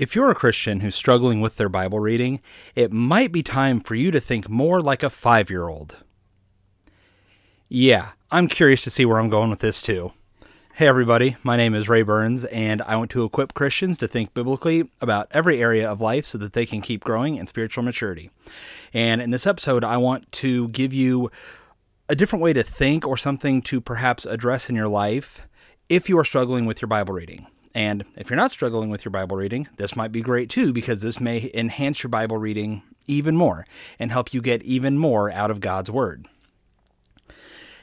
If you're a Christian who's struggling with their Bible reading, it might be time for you to think more like a five year old. Yeah, I'm curious to see where I'm going with this too. Hey, everybody, my name is Ray Burns, and I want to equip Christians to think biblically about every area of life so that they can keep growing in spiritual maturity. And in this episode, I want to give you a different way to think or something to perhaps address in your life if you are struggling with your Bible reading. And if you're not struggling with your Bible reading, this might be great too, because this may enhance your Bible reading even more and help you get even more out of God's Word.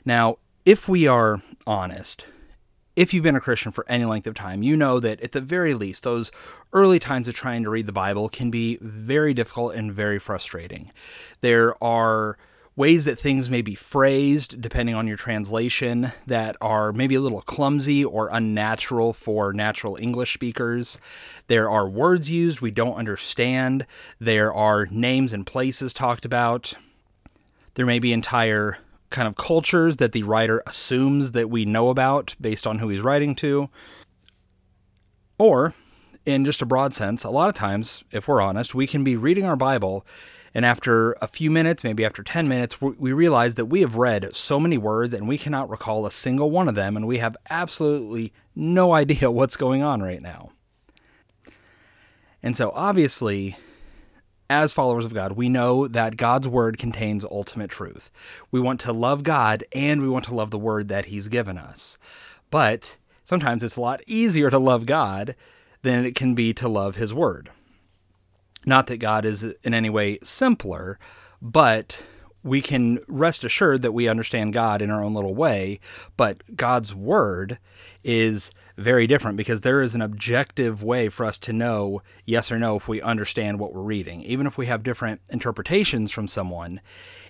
Now, if we are honest, if you've been a Christian for any length of time, you know that at the very least, those early times of trying to read the Bible can be very difficult and very frustrating. There are ways that things may be phrased, depending on your translation, that are maybe a little clumsy or unnatural for natural English speakers. There are words used we don't understand. There are names and places talked about. There may be entire kind of cultures that the writer assumes that we know about based on who he's writing to. Or, in just a broad sense, a lot of times, if we're honest, we can be reading our Bible and after a few minutes, maybe after 10 minutes, we realize that we have read so many words and we cannot recall a single one of them, and we have absolutely no idea what's going on right now. And so, obviously, as followers of God, we know that God's word contains ultimate truth. We want to love God and we want to love the word that He's given us. But sometimes it's a lot easier to love God than it can be to love His word. Not that God is in any way simpler, but we can rest assured that we understand God in our own little way, but God's word is very different because there is an objective way for us to know yes or no if we understand what we're reading. Even if we have different interpretations from someone,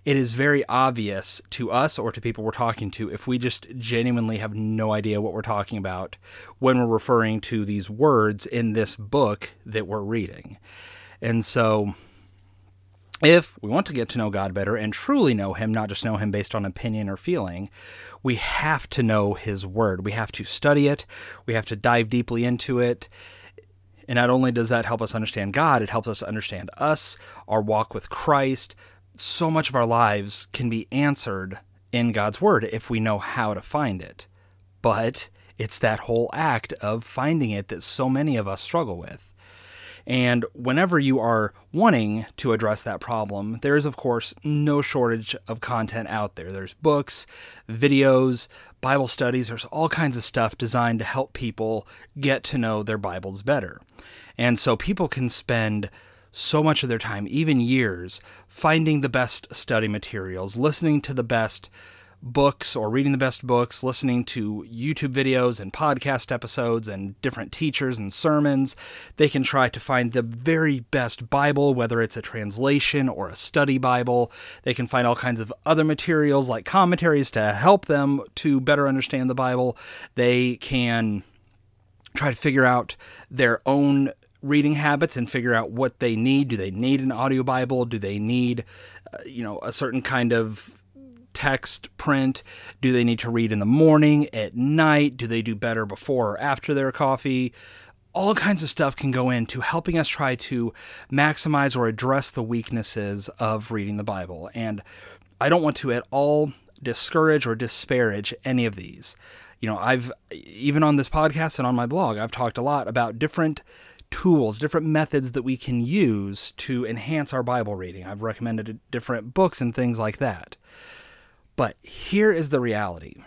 it is very obvious to us or to people we're talking to if we just genuinely have no idea what we're talking about when we're referring to these words in this book that we're reading. And so, if we want to get to know God better and truly know Him, not just know Him based on opinion or feeling, we have to know His Word. We have to study it, we have to dive deeply into it. And not only does that help us understand God, it helps us understand us, our walk with Christ. So much of our lives can be answered in God's Word if we know how to find it. But it's that whole act of finding it that so many of us struggle with. And whenever you are wanting to address that problem, there is, of course, no shortage of content out there. There's books, videos, Bible studies, there's all kinds of stuff designed to help people get to know their Bibles better. And so people can spend so much of their time, even years, finding the best study materials, listening to the best books or reading the best books, listening to YouTube videos and podcast episodes and different teachers and sermons. They can try to find the very best Bible, whether it's a translation or a study Bible. They can find all kinds of other materials like commentaries to help them to better understand the Bible. They can try to figure out their own reading habits and figure out what they need. Do they need an audio Bible? Do they need, uh, you know, a certain kind of text, print? Do they need to read in the morning, at night? Do they do better before or after their coffee? All kinds of stuff can go into helping us try to maximize or address the weaknesses of reading the Bible. And I don't want to at all discourage or disparage any of these. You know, I've even on this podcast and on my blog, I've talked a lot about different tools, different methods that we can use to enhance our Bible reading. I've recommended different books and things like that. But here is the reality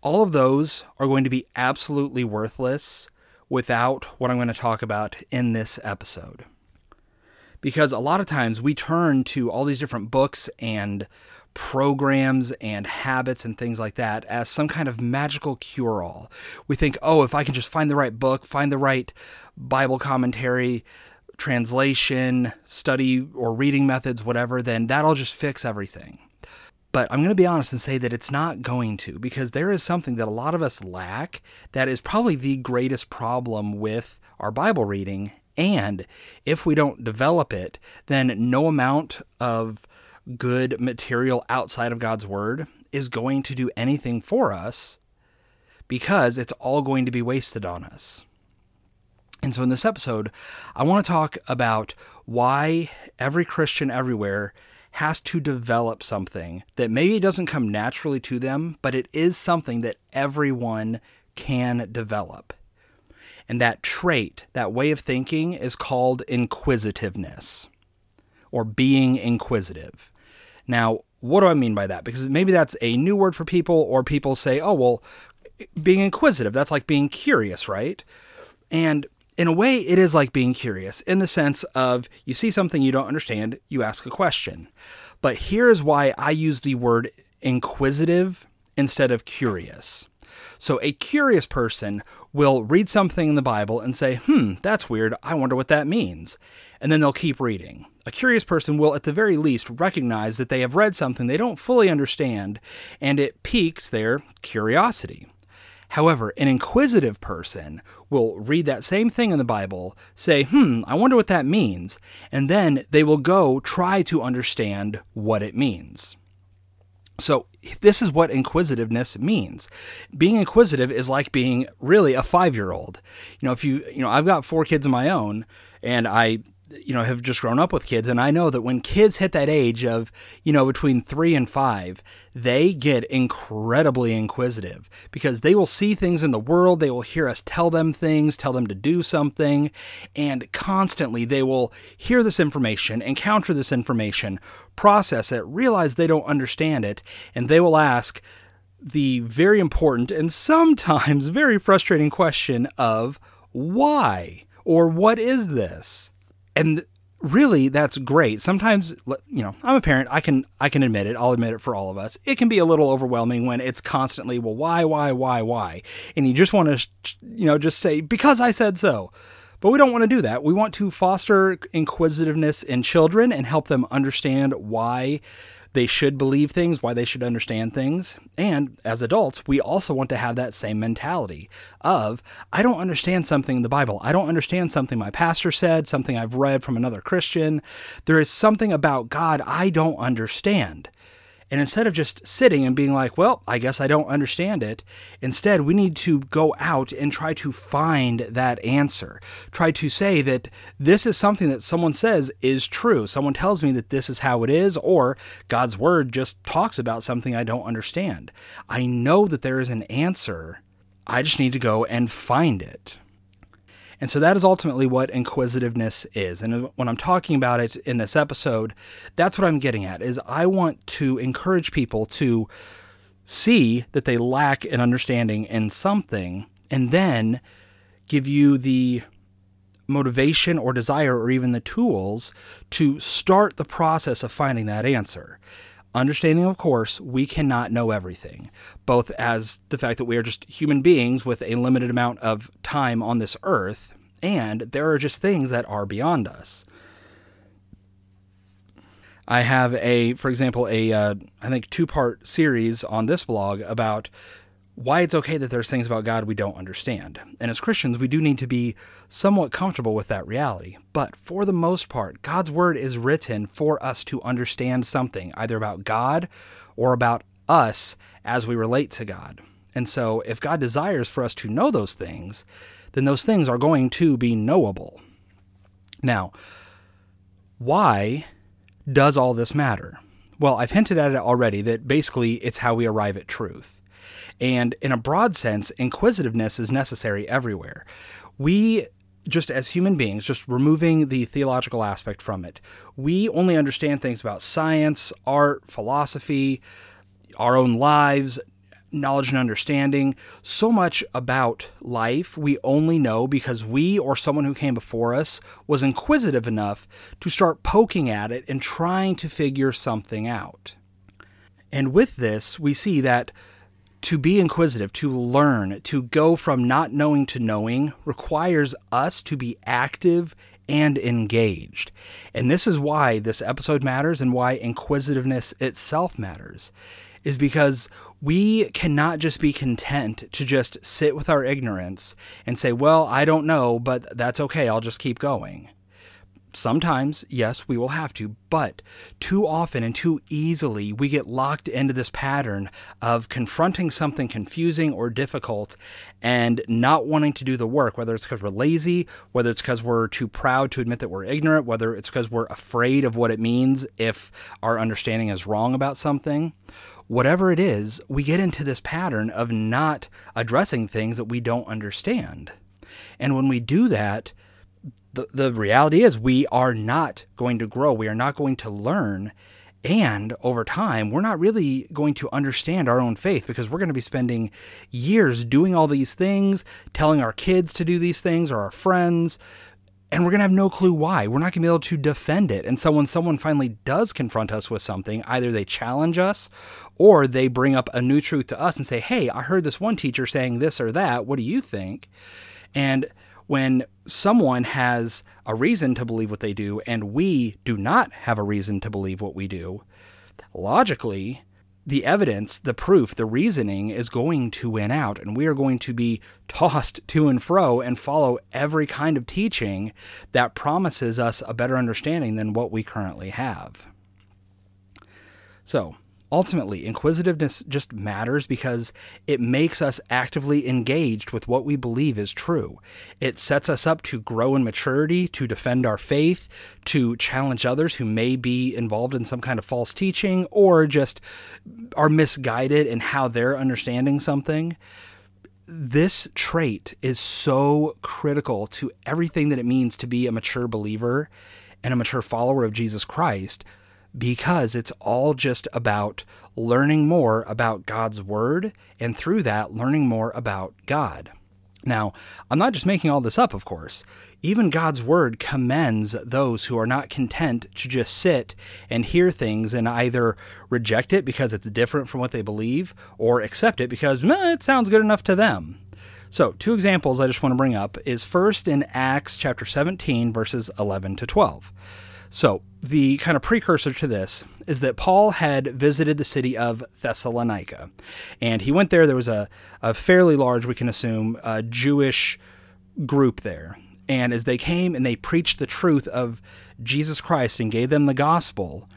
all of those are going to be absolutely worthless without what I'm going to talk about in this episode. Because a lot of times we turn to all these different books and programs and habits and things like that as some kind of magical cure all. We think, oh, if I can just find the right book, find the right Bible commentary, translation, study, or reading methods, whatever, then that'll just fix everything. But I'm going to be honest and say that it's not going to because there is something that a lot of us lack that is probably the greatest problem with our Bible reading. And if we don't develop it, then no amount of good material outside of God's Word is going to do anything for us because it's all going to be wasted on us. And so in this episode, I want to talk about why every Christian everywhere has to develop something that maybe doesn't come naturally to them, but it is something that everyone can develop. And that trait, that way of thinking, is called inquisitiveness or being inquisitive. Now, what do I mean by that? Because maybe that's a new word for people, or people say, oh, well, being inquisitive, that's like being curious, right? And in a way, it is like being curious in the sense of you see something you don't understand, you ask a question. But here's why I use the word inquisitive instead of curious. So, a curious person will read something in the Bible and say, hmm, that's weird. I wonder what that means. And then they'll keep reading. A curious person will, at the very least, recognize that they have read something they don't fully understand, and it piques their curiosity. However, an inquisitive person will read that same thing in the Bible, say, hmm, I wonder what that means, and then they will go try to understand what it means. So, this is what inquisitiveness means. Being inquisitive is like being really a five year old. You know, if you, you know, I've got four kids of my own, and I you know have just grown up with kids. And i know that when kids hit that age of you know between 3 and 5 they get incredibly inquisitive because they will see things in the world. They will hear us tell them things tell them to do something. And constantly they will hear this information encounter this information process it realize they don't understand it. And they will ask the very important and sometimes very frustrating question of why or what is this and really that's great. Sometimes you know i'm a parent. I can i can admit it. I'll admit it for all of us. It can be a little overwhelming when it's constantly well why why why why? And you just want to you know just say because i said so. But we don't want to do that. We want to foster inquisitiveness in children and help them understand why they should believe things, why they should understand things. And as adults, we also want to have that same mentality of, I don't understand something in the Bible. I don't understand something my pastor said, something I've read from another Christian. There is something about God I don't understand. And instead of just sitting and being like, well, I guess I don't understand it, instead we need to go out and try to find that answer. Try to say that this is something that someone says is true. Someone tells me that this is how it is, or God's word just talks about something I don't understand. I know that there is an answer. I just need to go and find it. And so that is ultimately what inquisitiveness is. And when I'm talking about it in this episode, that's what I'm getting at is I want to encourage people to see that they lack an understanding in something and then give you the motivation or desire or even the tools to start the process of finding that answer. Understanding, of course, we cannot know everything, both as the fact that we are just human beings with a limited amount of time on this earth, and there are just things that are beyond us. I have a, for example, a uh, I think two part series on this blog about why it's okay that there's things about God we don't understand. And as Christians, we do need to be somewhat comfortable with that reality. But for the most part, God's word is written for us to understand something, either about God or about us as we relate to God. And so, if God desires for us to know those things, then those things are going to be knowable. Now, why does all this matter? Well, I've hinted at it already that basically it's how we arrive at truth. And in a broad sense, inquisitiveness is necessary everywhere. We just as human beings, just removing the theological aspect from it, we only understand things about science, art, philosophy, our own lives, knowledge and understanding. So much about life we only know because we or someone who came before us was inquisitive enough to start poking at it and trying to figure something out. And with this, we see that to be inquisitive, to learn, to go from not knowing to knowing requires us to be active and engaged. And this is why this episode matters and why inquisitiveness itself matters. Is because we cannot just be content to just sit with our ignorance and say, well, I don't know, but that's okay, I'll just keep going. Sometimes, yes, we will have to, but too often and too easily we get locked into this pattern of confronting something confusing or difficult and not wanting to do the work, whether it's because we're lazy, whether it's because we're too proud to admit that we're ignorant, whether it's because we're afraid of what it means if our understanding is wrong about something. Whatever it is, we get into this pattern of not addressing things that we don't understand. And when we do that, the, the reality is we are not going to grow. We are not going to learn. And over time, we're not really going to understand our own faith because we're going to be spending years doing all these things, telling our kids to do these things or our friends, and we're going to have no clue why. We're not going to be able to defend it. And so when someone finally does confront us with something, either they challenge us or they bring up a new truth to us and say, Hey, I heard this one teacher saying this or that. What do you think? And when someone has a reason to believe what they do and we do not have a reason to believe what we do, logically, the evidence, the proof, the reasoning is going to win out, and we are going to be tossed to and fro and follow every kind of teaching that promises us a better understanding than what we currently have. So, Ultimately, inquisitiveness just matters because it makes us actively engaged with what we believe is true. It sets us up to grow in maturity, to defend our faith, to challenge others who may be involved in some kind of false teaching or just are misguided in how they're understanding something. This trait is so critical to everything that it means to be a mature believer and a mature follower of Jesus Christ because it's all just about learning more about God's Word and through that, learning more about God. Now, I'm not just making all this up, of course. Even God's Word commends those who are not content to just sit and hear things and either reject it because it's different from what they believe or accept it because it sounds good enough to them. So, two examples I just want to bring up is first in Acts chapter 17, verses 11 to 12. So, the kind of precursor to this is that Paul had visited the city of Thessalonica. And he went there. There was a, a fairly large, we can assume, uh, Jewish group there. And as they came and they preached the truth of Jesus Christ and gave them the gospel,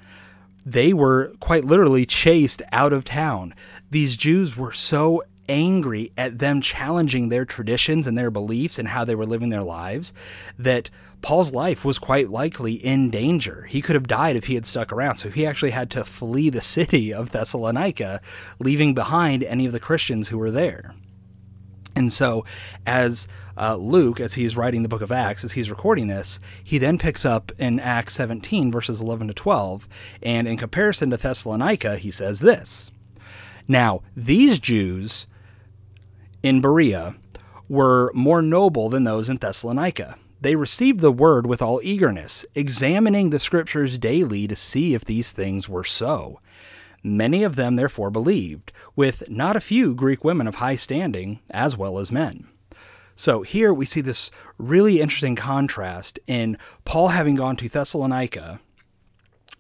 they were quite literally chased out of town. These Jews were so angry at them challenging their traditions and their beliefs and how they were living their lives that Paul's life was quite likely in danger. He could have died if he had stuck around. So he actually had to flee the city of Thessalonica, leaving behind any of the Christians who were there. And so, as uh, Luke, as he's writing the book of Acts, as he's recording this, he then picks up in Acts 17, verses 11 to 12. And in comparison to Thessalonica, he says this Now, these Jews in Berea were more noble than those in Thessalonica. They received the word with all eagerness, examining the scriptures daily to see if these things were so. Many of them therefore believed, with not a few Greek women of high standing, as well as men. So here we see this really interesting contrast in Paul having gone to Thessalonica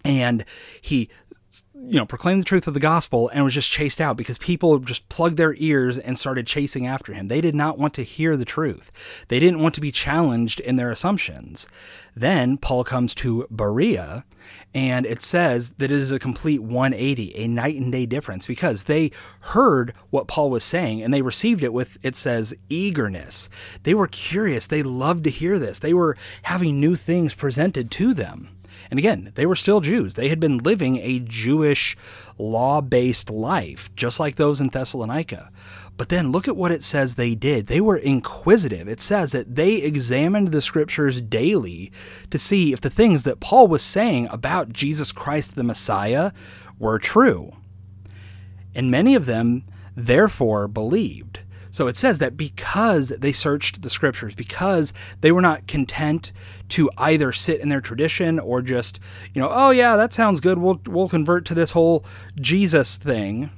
and he you know, proclaimed the truth of the gospel and was just chased out because people just plugged their ears and started chasing after him. They did not want to hear the truth. They didn't want to be challenged in their assumptions. Then Paul comes to Berea and it says that it is a complete 180, a night and day difference because they heard what Paul was saying and they received it with, it says, eagerness. They were curious. They loved to hear this. They were having new things presented to them. And again, they were still Jews. They had been living a Jewish law based life, just like those in Thessalonica. But then look at what it says they did. They were inquisitive. It says that they examined the scriptures daily to see if the things that Paul was saying about Jesus Christ the Messiah were true. And many of them therefore believed. So it says that because they searched the scriptures, because they were not content to either sit in their tradition or just, you know, oh yeah, that sounds good. We'll we'll convert to this whole Jesus thing.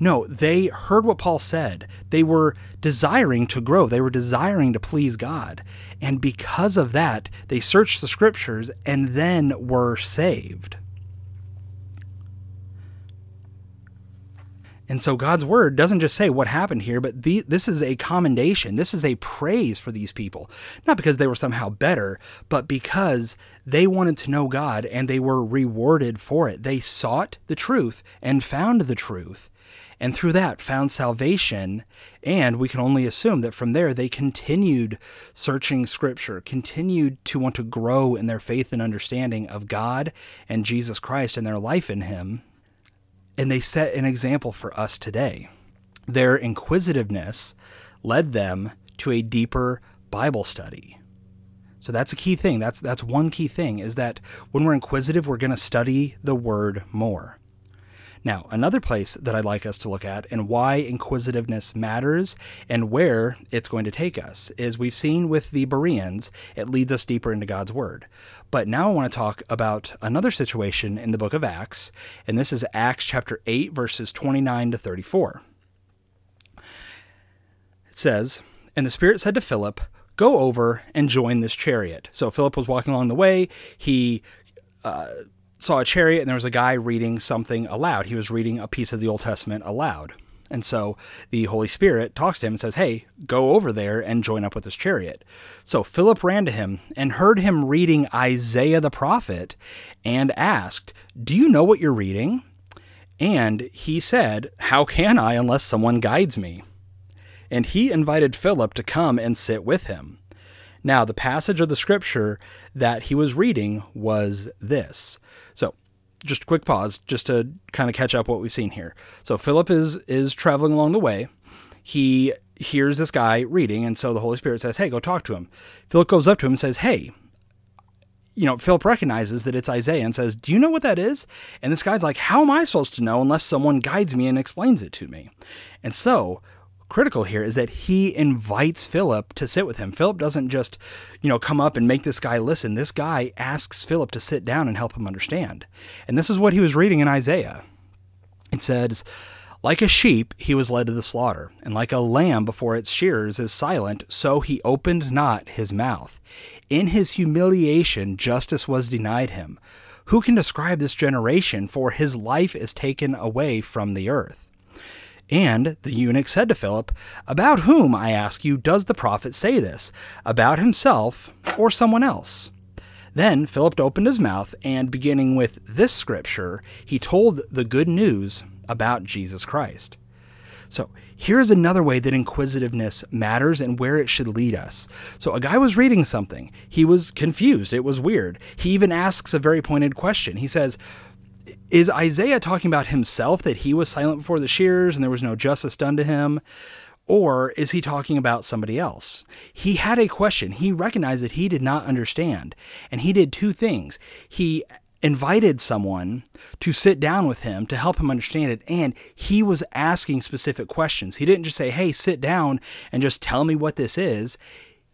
No, they heard what Paul said. They were desiring to grow. They were desiring to please God. And because of that, they searched the scriptures and then were saved. And so God's word doesn't just say what happened here, but the, this is a commendation. This is a praise for these people. Not because they were somehow better, but because they wanted to know God and they were rewarded for it. They sought the truth and found the truth. And through that found salvation. And we can only assume that from there they continued searching scripture, continued to want to grow in their faith and understanding of God and Jesus Christ and their life in Him and they set an example for us today. Their inquisitiveness led them to a deeper Bible study. So that's a key thing. That's that's one key thing is that when we're inquisitive, we're going to study the word more. Now, another place that I'd like us to look at and why inquisitiveness matters and where it's going to take us is we've seen with the Bereans, it leads us deeper into God's Word. But now I want to talk about another situation in the book of Acts, and this is Acts chapter 8, verses 29 to 34. It says, And the Spirit said to Philip, Go over and join this chariot. So Philip was walking along the way. He uh, saw a chariot and there was a guy reading something aloud. He was reading a piece of the Old Testament aloud. And so the Holy Spirit talks to him and says, Hey, go over there and join up with this chariot. So Philip ran to him and heard him reading Isaiah the prophet and asked, Do you know what you're reading? And he said, How can I unless someone guides me? And he invited Philip to come and sit with him. Now, the passage of the scripture that he was reading was this. Just a quick pause, just to kind of catch up what we've seen here. So, Philip is is traveling along the way. He hears this guy reading, and so the Holy Spirit says, "Hey, go talk to him." Philip goes up to him and says, "Hey." You know, Philip recognizes that it's Isaiah and says, Do you know what that is? And this guy's like, How am I supposed to know unless someone guides me and explains it to me? And so critical here is that he invites Philip to sit with him. Philip doesn't just, you know, come up and make this guy listen. This guy asks Philip to sit down and help him understand. And this is what he was reading in Isaiah. It says, like a sheep, he was led to the slaughter, and like a lamb before its shearers is silent, so he opened not his mouth. In his humiliation, justice was denied him. Who can describe this generation? For his life is taken away from the earth. And the eunuch said to Philip, About whom, I ask you, does the prophet say this? About himself or someone else? Then Philip opened his mouth, and beginning with this scripture, he told the good news about Jesus Christ. So here's another way that inquisitiveness matters and where it should lead us. So a guy was reading something. He was confused. It was weird. He even asks a very pointed question. He says, is Isaiah talking about himself that he was silent before the shears and there was no justice done to him? Or is he talking about somebody else? He had a question. He recognized that he did not understand. And he did two things. He invited someone to sit down with him to help him understand it. And he was asking specific questions. He didn't just say, Hey, sit down and just tell me what this is.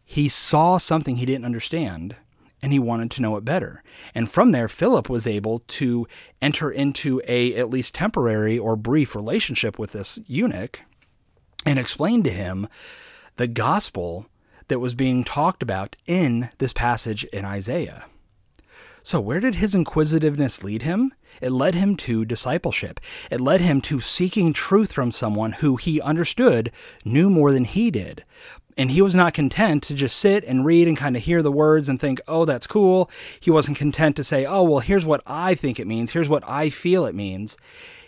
He saw something he didn't understand and he wanted to know it better. And from there, Philip was able to enter into a at least temporary or brief relationship with this eunuch and explain to him the gospel that was being talked about in this passage in Isaiah. So, where did his inquisitiveness lead him? It led him to discipleship. It led him to seeking truth from someone who he understood knew more than he did. And he was not content to just sit and read and kind of hear the words and think, oh, that's cool. He wasn't content to say, oh, well, here's what I think it means. Here's what I feel it means.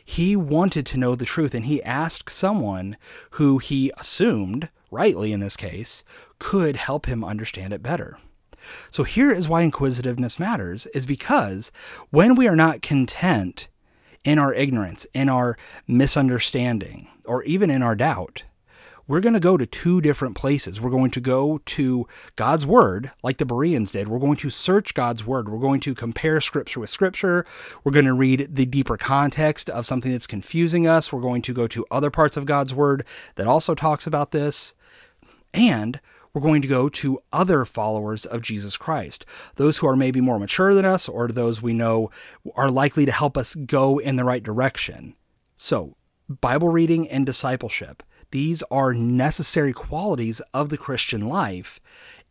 He wanted to know the truth and he asked someone who he assumed, rightly in this case, could help him understand it better. So here is why inquisitiveness matters is because when we are not content in our ignorance, in our misunderstanding, or even in our doubt, we're going to go to two different places. We're going to go to God's Word, like the Bereans did. We're going to search God's Word. We're going to compare Scripture with Scripture. We're going to read the deeper context of something that's confusing us. We're going to go to other parts of God's Word that also talks about this. And we're going to go to other followers of Jesus Christ, those who are maybe more mature than us, or those we know are likely to help us go in the right direction. So, Bible reading and discipleship. These are necessary qualities of the Christian life,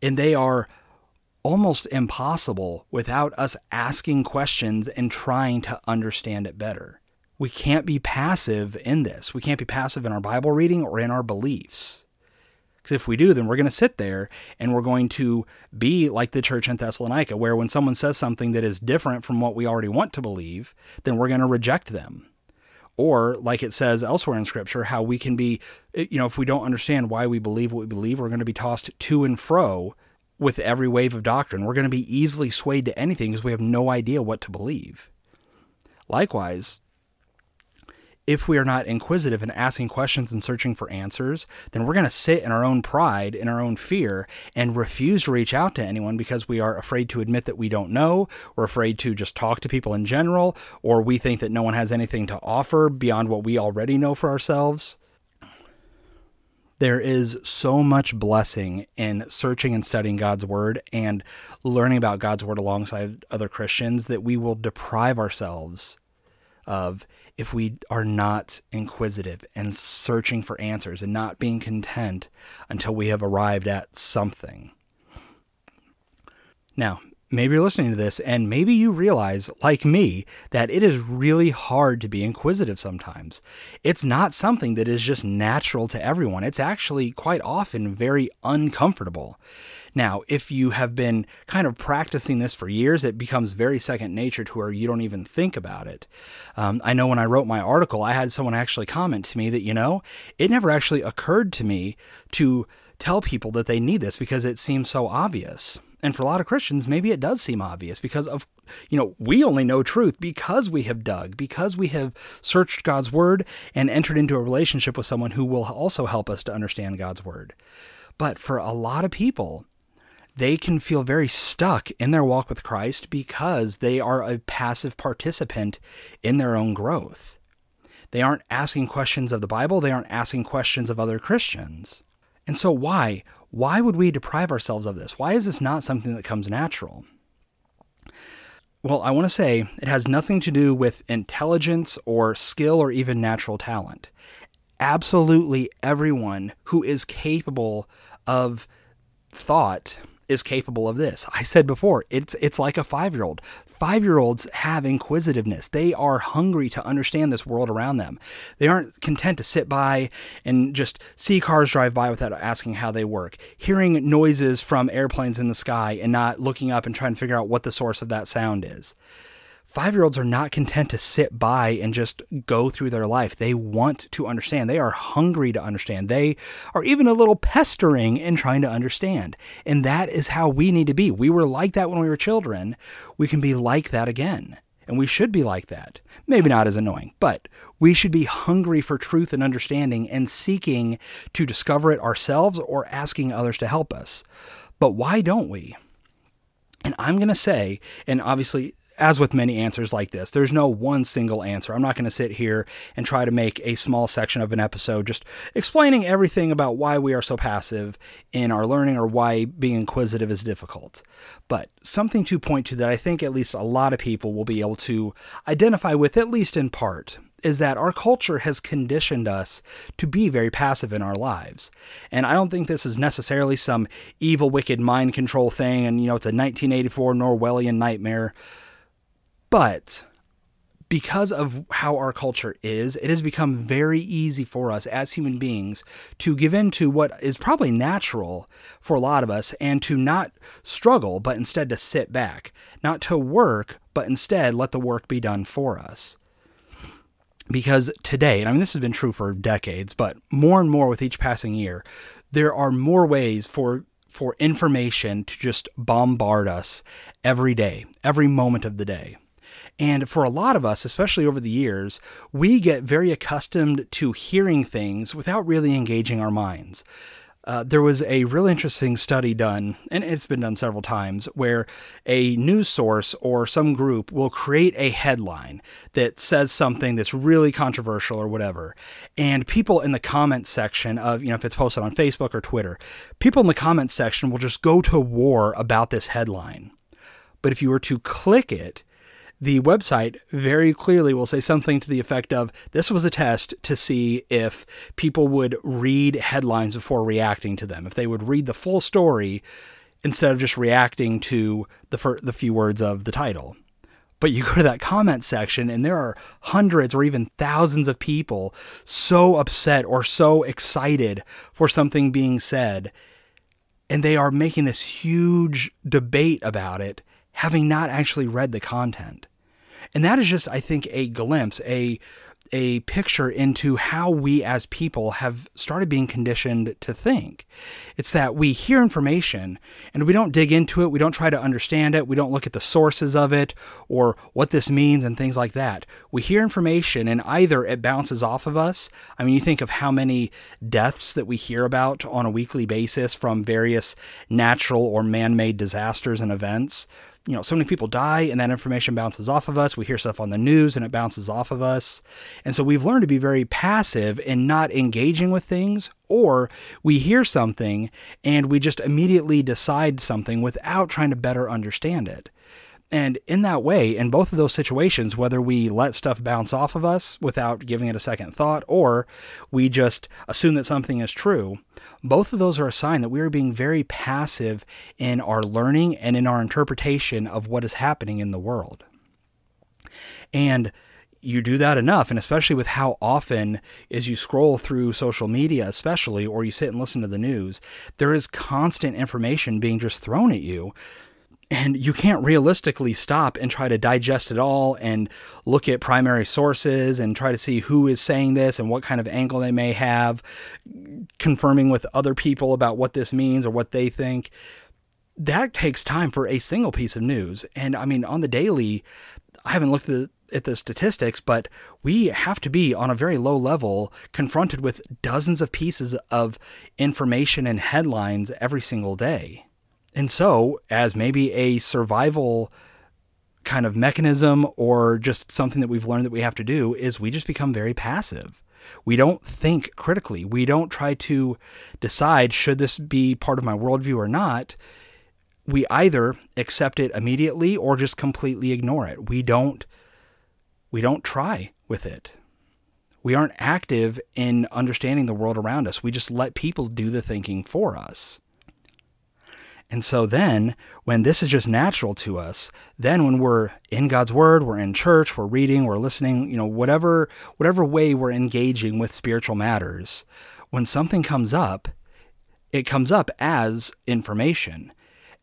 and they are almost impossible without us asking questions and trying to understand it better. we can't be passive in this. We can't be passive in our Bible reading or in our beliefs. Because if we do, then we're going to sit there and we're going to be like the church in Thessalonica, where when someone says something that is different from what we already want to believe, then we're going to reject them. Or, like it says elsewhere in Scripture, how we can be, eh, you know, if we don't understand why we believe what we believe, we're going to be tossed to and fro with every wave of doctrine. We're going to be easily swayed to anything because we have no idea what to believe. Likewise, if we are not inquisitive and asking questions and searching for answers, then we're going to sit in our own pride, in our own fear, and refuse to reach out to anyone because we are afraid to admit that we don't know. We're afraid to just talk to people in general, or we think that no one has anything to offer beyond what we already know for ourselves. There is so much blessing in searching and studying God's Word and learning about God's Word alongside other Christians that we will deprive ourselves of if we are not inquisitive and searching for answers and not being content until we have arrived at something. Now, maybe you're listening to this and maybe you realize, like me, that it is really hard to be inquisitive sometimes. It's not something that is just natural to everyone, it's actually quite often very uncomfortable. Now, if you have been kind of practicing this for years, it becomes very second nature to where you don't even think about it. Um, I know when I wrote my article, I had someone actually comment to me that, you know, it never actually occurred to me to tell people that they need this because it seems so obvious. And for a lot of Christians, maybe it does seem obvious because of, you know, we only know truth because we have dug, because we have searched God's word and entered into a relationship with someone who will also help us to understand God's word. But for a lot of people, they can feel very stuck in their walk with Christ because they are a passive participant in their own growth. They aren't asking questions of the Bible, they aren't asking questions of other Christians. And so, why? Why would we deprive ourselves of this? Why is this not something that comes natural? Well, I want to say it has nothing to do with intelligence or skill or even natural talent. Absolutely everyone who is capable of thought is capable of this. I said before, it's it's like a 5-year-old. 5-year-olds have inquisitiveness. They are hungry to understand this world around them. They aren't content to sit by and just see cars drive by without asking how they work. Hearing noises from airplanes in the sky and not looking up and trying to figure out what the source of that sound is five year olds are not content to sit by and just go through their life. They want to understand. They are hungry to understand. They are even a little pestering in trying to understand. And that is how we need to be. We were like that when we were children. We can be like that again. And we should be like that. Maybe not as annoying, but we should be hungry for truth and understanding and seeking to discover it ourselves or asking others to help us. But why don't we? And I'm going to say, and obviously as with many answers like this, there's no one single answer. I'm not going to sit here and try to make a small section of an episode just explaining everything about why we are so passive in our learning or why being inquisitive is difficult. But something to point to that I think at least a lot of people will be able to identify with, at least in part, is that our culture has conditioned us to be very passive in our lives. And I don't think this is necessarily some evil, wicked mind control thing, and you know, it's a 1984 Orwellian nightmare. But because of how our culture is, it has become very easy for us as human beings to give in to what is probably natural for a lot of us and to not struggle, but instead to sit back, not to work, but instead let the work be done for us. Because today, and I mean, this has been true for decades, but more and more with each passing year, there are more ways for for information to just bombard us every day, every moment of the day. And for a lot of us, especially over the years, we get very accustomed to hearing things without really engaging our minds. Uh, there was a really interesting study done, and it's been done several times, where a news source or some group will create a headline that says something that's really controversial or whatever. And people in the comment section of, you know, if it's posted on Facebook or Twitter, people in the comment section will just go to war about this headline. But if you were to click it, the website very clearly will say something to the effect of this was a test to see if people would read headlines before reacting to them, if they would read the full story instead of just reacting to the fir- the few words of the title. But you go to that comment section and there are hundreds or even thousands of people so upset or so excited for something being said. And they are making this huge debate about it, having not actually read the content. And that is just, I think, a glimpse, a a picture into how we as people have started being conditioned to think. It's that we hear information and we don't dig into it, we don't try to understand it, we don't look at the sources of it or what this means and things like that. We hear information and either it bounces off of us. I mean, you think of how many deaths that we hear about on a weekly basis from various natural or man made disasters and events you know, so many people die and that information bounces off of us. We hear stuff on the news and it bounces off of us. And so we've learned to be very passive in not engaging with things, or we hear something and we just immediately decide something without trying to better understand it. And in that way, in both of those situations, whether we let stuff bounce off of us without giving it a second thought, or we just assume that something is true, both of those are a sign that we are being very passive in our learning and in our interpretation of what is happening in the world. And you do that enough, and especially with how often, as you scroll through social media, especially, or you sit and listen to the news, there is constant information being just thrown at you and you can't realistically stop and try to digest it all and look at primary sources and try to see who is saying this and what kind of angle they may have, confirming with other people about what this means or what they think. That takes time for a single piece of news. And I mean, on the daily, I haven't looked at at the statistics, but we have to be on a very low level confronted with dozens of pieces of information and headlines every single day. And so, as maybe a survival kind of mechanism or just something that we've learned that we have to do, is we just become very passive. We don't think critically. We don't try to decide should this be part of my worldview or not. We either accept it immediately or just completely ignore it. We don't we don't try with it. We aren't active in understanding the world around us. We just let people do the thinking for us. And so then, when this is just natural to us, then when we're in God's word, we're in church, we're reading, we're listening, you know, whatever whatever way we're engaging with spiritual matters, when something comes up, it comes up as information.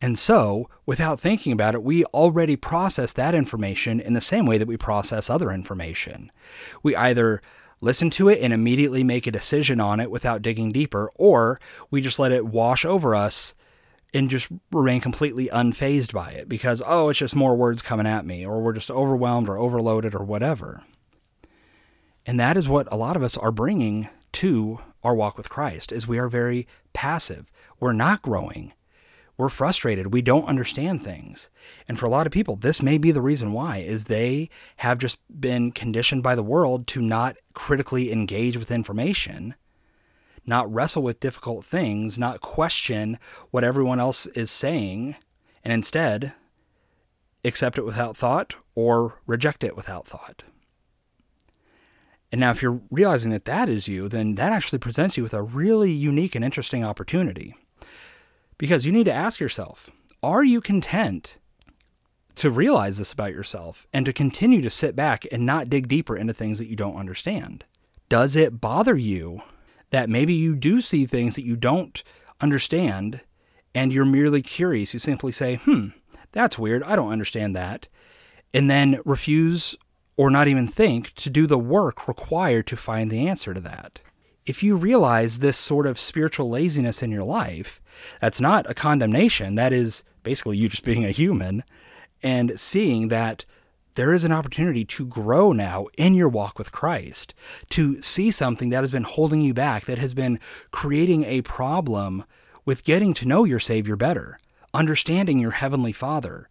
And so, without thinking about it, we already process that information in the same way that we process other information. We either listen to it and immediately make a decision on it without digging deeper, or we just let it wash over us and just remain completely unfazed by it because, oh, it's just more words coming at me, or we're just overwhelmed or overloaded or whatever. And that is what a lot of us are bringing to our walk with Christ is we are very passive. We're not growing. We're frustrated. We don't understand things. And for a lot of people, this may be the reason why is they have just been conditioned by the world to not critically engage with information not wrestle with difficult things, not question what everyone else is saying, and instead accept it without thought or reject it without thought. And now, if you're realizing that that is you, then that actually presents you with a really unique and interesting opportunity. Because you need to ask yourself are you content to realize this about yourself and to continue to sit back and not dig deeper into things that you don't understand? Does it bother you that maybe you do see things that you don't understand and you're merely curious. You simply say, hmm, that's weird. I don't understand that. And then refuse or not even think to do the work required to find the answer to that. If you realize this sort of spiritual laziness in your life, that's not a condemnation. That is basically you just being a human and seeing that there is an opportunity to grow now in your walk with Christ, to see something that has been holding you back, that has been creating a problem with getting to know your Savior better, understanding your Heavenly Father,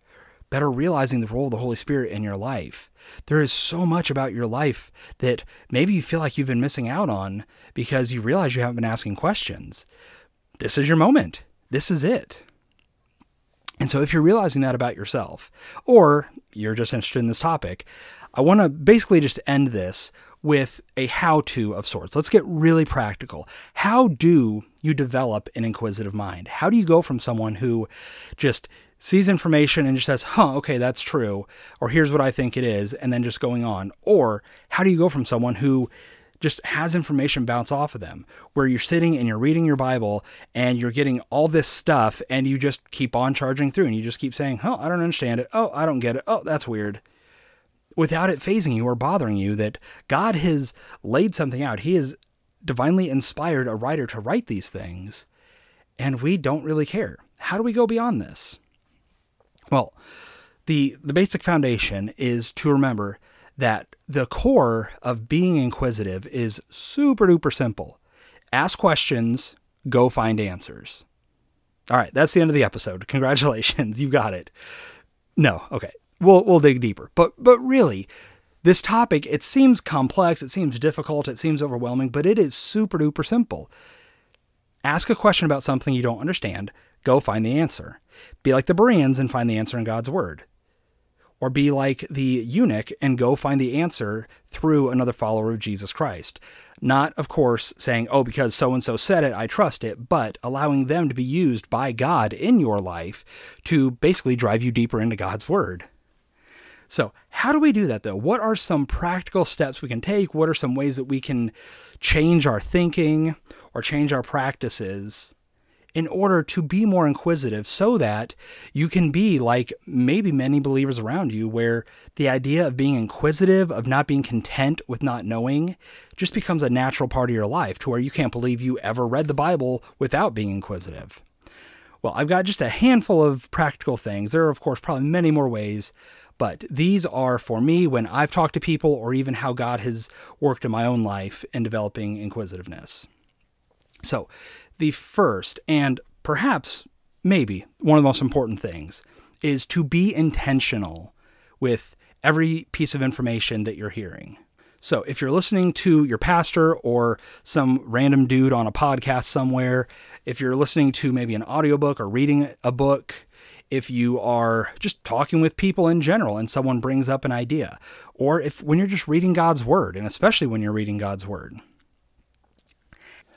better realizing the role of the Holy Spirit in your life. There is so much about your life that maybe you feel like you've been missing out on because you realize you haven't been asking questions. This is your moment. This is it. And so, if you're realizing that about yourself, or you're just interested in this topic, I want to basically just end this with a how to of sorts. Let's get really practical. How do you develop an inquisitive mind? How do you go from someone who just sees information and just says, huh, okay, that's true, or here's what I think it is, and then just going on? Or how do you go from someone who just has information bounce off of them, where you're sitting and you're reading your Bible and you're getting all this stuff and you just keep on charging through and you just keep saying, oh, I don't understand it. Oh, I don't get it. Oh, that's weird. Without it fazing you or bothering you, that God has laid something out. He has divinely inspired a writer to write these things, and we don't really care. How do we go beyond this? Well, the the basic foundation is to remember that the core of being inquisitive is super duper simple. Ask questions, go find answers. All right, that's the end of the episode. Congratulations, you got it. No, okay. We'll we'll dig deeper. But but really, this topic it seems complex, it seems difficult, it seems overwhelming, but it is super duper simple. Ask a question about something you don't understand, go find the answer. Be like the Bereans and find the answer in God's word. Or be like the eunuch and go find the answer through another follower of Jesus Christ. Not, of course, saying, oh, because so and so said it, I trust it, but allowing them to be used by God in your life to basically drive you deeper into God's word. So, how do we do that though? What are some practical steps we can take? What are some ways that we can change our thinking or change our practices in order to be more inquisitive so that you can be like maybe many believers around you, where the idea of being inquisitive, of not being content with not knowing, just becomes a natural part of your life to where you can't believe you ever read the Bible without being inquisitive. Well, I've got just a handful of practical things. There are, of course, probably many more ways, but these are for me when I've talked to people or even how God has worked in my own life in developing inquisitiveness. So, the first and perhaps maybe one of the most important things is to be intentional with every piece of information that you're hearing. So, if you're listening to your pastor or some random dude on a podcast somewhere, if you're listening to maybe an audiobook or reading a book, if you are just talking with people in general and someone brings up an idea, or if when you're just reading God's word, and especially when you're reading God's word,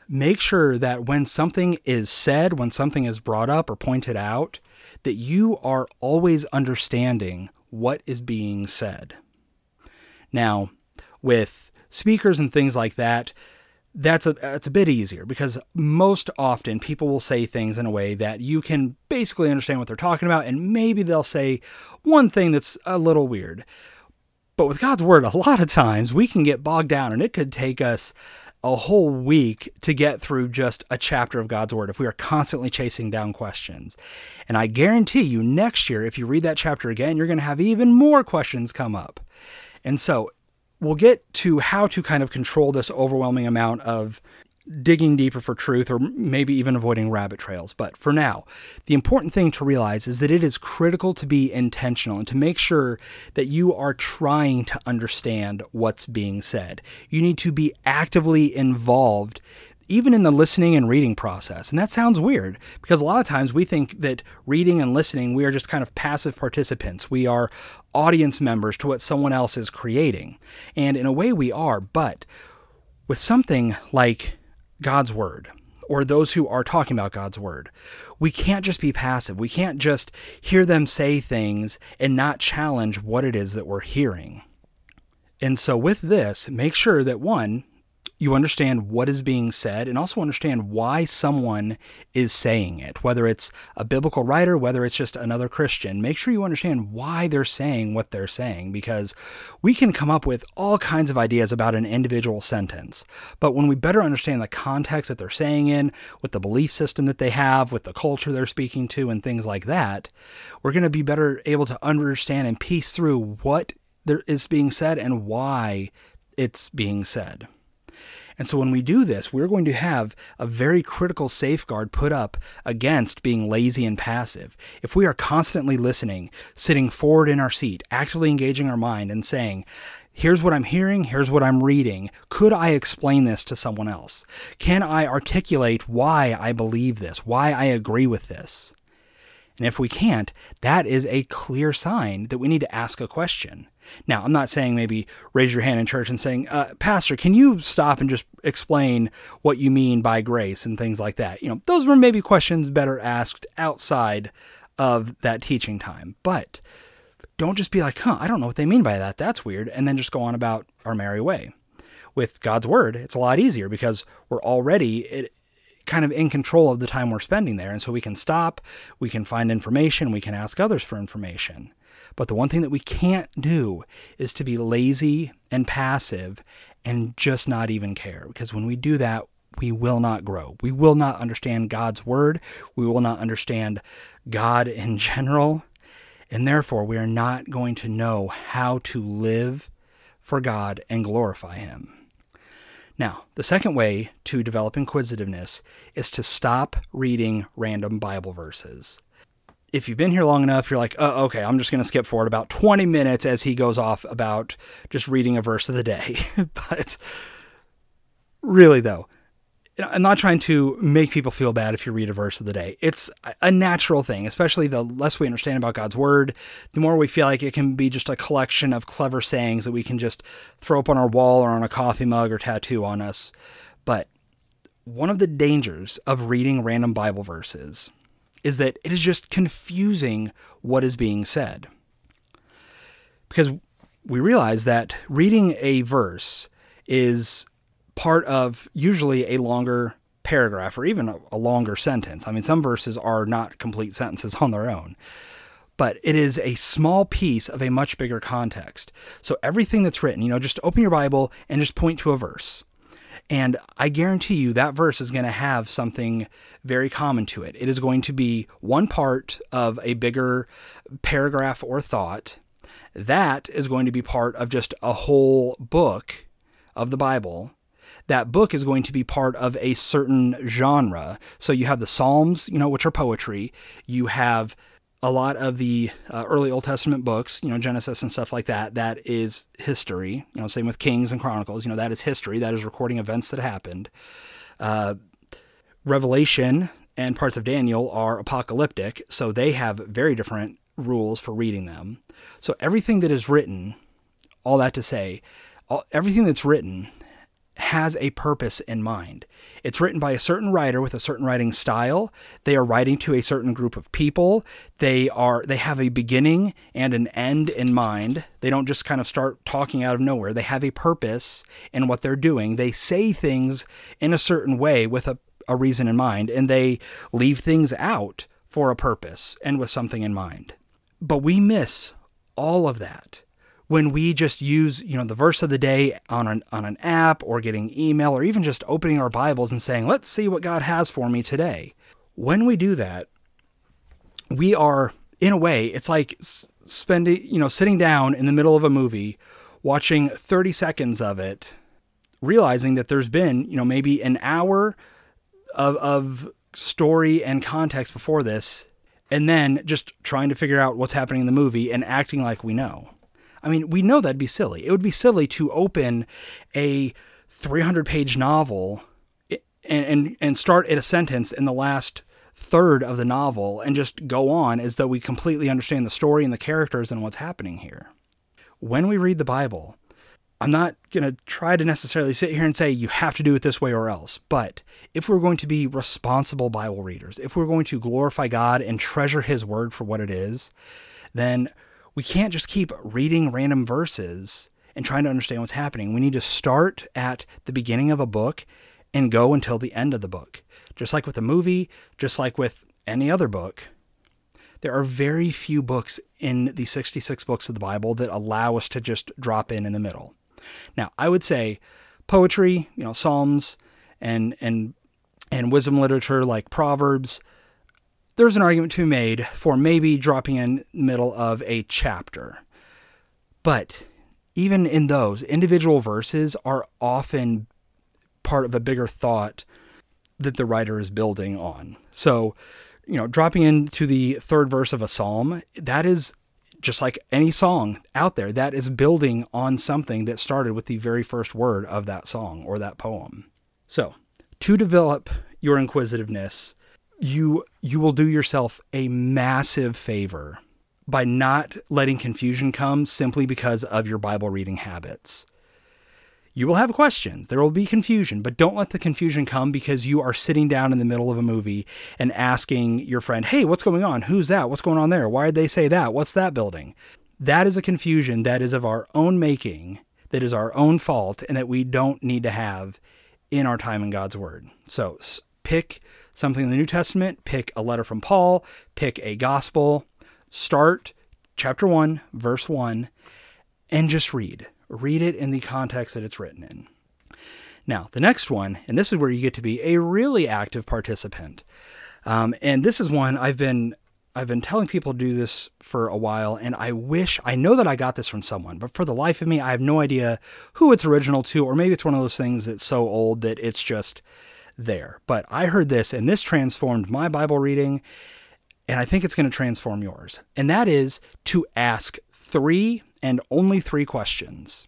make sure that when something is said, when something is brought up or pointed out, that you are always understanding what is being said. Now, with speakers and things like that, that's a that's a bit easier because most often people will say things in a way that you can basically understand what they're talking about and maybe they'll say one thing that's a little weird. But with God's word, a lot of times we can get bogged down and it could take us a whole week to get through just a chapter of God's Word if we are constantly chasing down questions. And I guarantee you, next year, if you read that chapter again, you're going to have even more questions come up. And so we'll get to how to kind of control this overwhelming amount of digging deeper for truth or maybe even avoiding rabbit trails. But for now, the important thing to realize is that it is critical to be intentional and to make sure that you are trying to understand what's being said. You need to be actively involved even in the listening and reading process. And that sounds weird because a lot of times we think that reading and listening, we are just kind of passive participants. We are audience members to what someone else is creating. And in a way, we are. But with something like God's word or those who are talking about God's word. We can't just be passive. We can't just hear them say things and not challenge what it is that we're hearing. And so, with this, make sure that one, you understand what is being said and also understand why someone is saying it, whether it's a biblical writer, whether it's just another Christian. Make sure you understand why they're saying what they're saying because we can come up with all kinds of ideas about an individual sentence. But when we better understand the context that they're saying in, with the belief system that they have, with the culture they're speaking to, and things like that, we're going to be better able to understand and piece through what there is being said and why it's being said. And so when we do this, we're going to have a very critical safeguard put up against being lazy and passive. If we are constantly listening, sitting forward in our seat, actively engaging our mind and saying, Here's what I'm hearing. Here's what I'm reading. Could I explain this to someone else? Can I articulate why I believe this? Why I agree with this? And if we can't, that is a clear sign that we need to ask a question. Now, I'm not saying maybe raise your hand in church and saying, uh, Pastor, can you stop and just explain what you mean by grace and things like that? You know, those were maybe questions better asked outside of that teaching time. But don't just be like, huh, I don't know what they mean by that. That's weird. And then just go on about our merry way. With God's word, it's a lot easier because we're already it, kind of in control of the time we're spending there. And so we can stop, we can find information, we can ask others for information. But the one thing that we can't do is to be lazy and passive and just not even care. Because when we do that, we will not grow. We will not understand God's word. We will not understand God in general. And therefore, we are not going to know how to live for God and glorify Him. Now, the second way to develop inquisitiveness is to stop reading random Bible verses. If you've been here long enough, you're like, oh, okay, I'm just going to skip forward about 20 minutes as he goes off about just reading a verse of the day. but really, though, I'm not trying to make people feel bad if you read a verse of the day. It's a natural thing, especially the less we understand about God's word, the more we feel like it can be just a collection of clever sayings that we can just throw up on our wall or on a coffee mug or tattoo on us. But one of the dangers of reading random Bible verses is that it is just confusing what is being said. Because we realize that reading a verse is part of usually a longer paragraph or even a, longer sentence. I mean, some verses are not complete sentences on their own but it is a small piece of a much bigger context. So everything that's written, you know, just open your Bible and just point to a verse. And I guarantee you that verse is going to have something very common to it. It is going to be one part of a bigger paragraph or thought. That is going to be part of just a whole book of the Bible that book is going to be part of a certain genre. So you have the Psalms, you know, which are poetry. You have a lot of the uh, early Old Testament books, you know, Genesis and stuff like that, that is history. You know, same with Kings and Chronicles, you know, that is history. That is recording events that happened. Uh, Revelation and parts of Daniel are apocalyptic, so they have very different rules for reading them. So everything that is written, all that to say, all, everything that's written has a purpose in mind. It's written by a certain writer with a certain writing style. They are writing to a certain group of people. They are they have a beginning and an end in mind. They don't just kind of start talking out of nowhere. They have a purpose in what they're doing. They say things in a certain way with a, a reason in mind, and they leave things out for a purpose and with something in mind. But we miss all of that when we just use, you know, the verse of the day on an, on an app or getting email or even just opening our Bibles and saying, let's see what God has for me today. When we do that, we are, in a way, it's like spending, you know, sitting down in the middle of a movie, watching 30 seconds of it, realizing that there's been, you know, maybe an hour of, of story and context before this, and then just trying to figure out what's happening in the movie and acting like we know. I mean, we know that'd be silly. It would be silly to open a 300 page novel and, and, and start at a sentence in the last third of the novel and just go on as though we completely understand the story and the characters and what's happening here. When we read the Bible, I'm not going to try to necessarily sit here and say you have to do it this way or else. But if we're going to be responsible Bible readers, if we're going to glorify God and treasure His word for what it is, then we can't just keep reading random verses and trying to understand what's happening. We need to start at the beginning of a book and go until the end of the book. Just like with a movie, just like with any other book, there are very few books in the 66 books of the Bible that allow us to just drop in in the middle. Now, I would say poetry, you know, Psalms and and and wisdom literature like Proverbs, there's an argument to be made for maybe dropping in the middle of a chapter. But even in those, individual verses are often part of a bigger thought that the writer is building on. So, you know, dropping into the third verse of a psalm, that is just like any song out there, that is building on something that started with the very first word of that song or that poem. So, to develop your inquisitiveness, you you will do yourself a massive favor by not letting confusion come simply because of your Bible reading habits. You will have questions. There will be confusion, but don't let the confusion come because you are sitting down in the middle of a movie and asking your friend, Hey, what's going on? Who's that? What's going on there? Why did they say that? What's that building? That is a confusion that is of our own making, that is our own fault, and that we don't need to have in our time in God's Word. So pick something in the New Testament, pick a letter from Paul, pick a gospel, start chapter 1, verse 1, and just read read it in the context that it's written in. Now, the next one, and this is where you get to be a really active participant. Um, and this is one I've been I've been telling people to do this for a while, and I wish I know that I got this from someone, but for the life of me, I have no idea who it's original to, or maybe it's one of those things that's so old that it's just there. But I heard this, and this transformed my Bible reading, and I think it's going to transform yours. And that is to ask three and only three questions.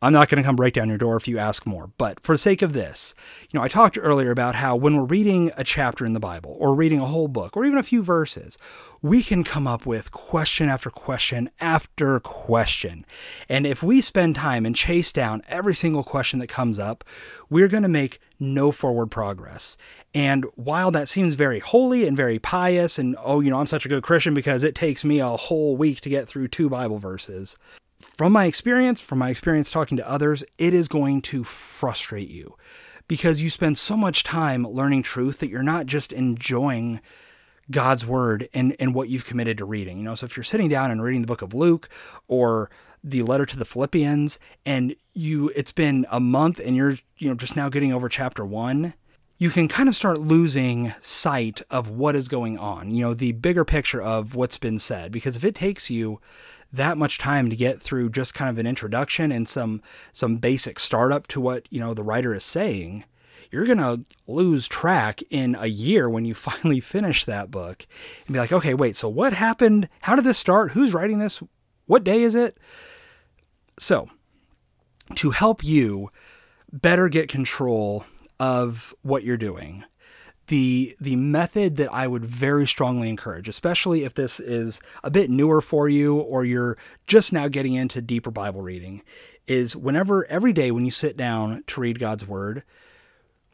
I'm not going to come break down your door if you ask more, but for the sake of this, you know, I talked earlier about how when we're reading a chapter in the Bible or reading a whole book or even a few verses, we can come up with question after question after question. And if we spend time and chase down every single question that comes up, we're going to make no forward progress. And while that seems very holy and very pious, and oh, you know, I'm such a good Christian because it takes me a whole week to get through two Bible verses, from my experience, from my experience talking to others, it is going to frustrate you because you spend so much time learning truth that you're not just enjoying God's word and, and what you've committed to reading. You know, so if you're sitting down and reading the book of Luke or the letter to the Philippians and you it's been a month and you're you know just now getting over chapter 1, you can kind of start losing sight of what is going on. You know, the bigger picture of what's been said because if it takes you that much time to get through just kind of an introduction and some some basic startup to what you know the writer is saying you're going to lose track in a year when you finally finish that book and be like okay wait so what happened? How did this start? Who's writing this? What day is it? So to help you better get control of what you're doing the the method that I would very strongly encourage, especially if this is a bit newer for you or you're just now getting into deeper Bible reading, is whenever every day when you sit down to read God's word,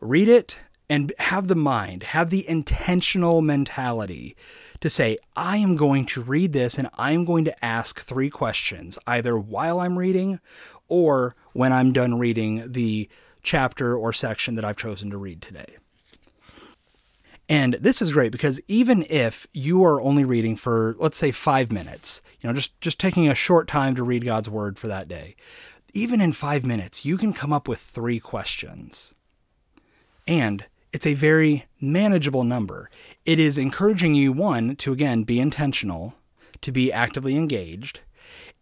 read it and have the mind, have the intentional mentality to say, I am going to read this and I'm going to ask three questions, either while I'm reading or when I'm done reading the chapter or section that I've chosen to read today. And this is great because even if you are only reading for, let's say, five minutes, you know, just, just taking a short time to read God's word for that day, even in five minutes, you can come up with three questions. And it's a very manageable number. It is encouraging you, one, to again be intentional, to be actively engaged,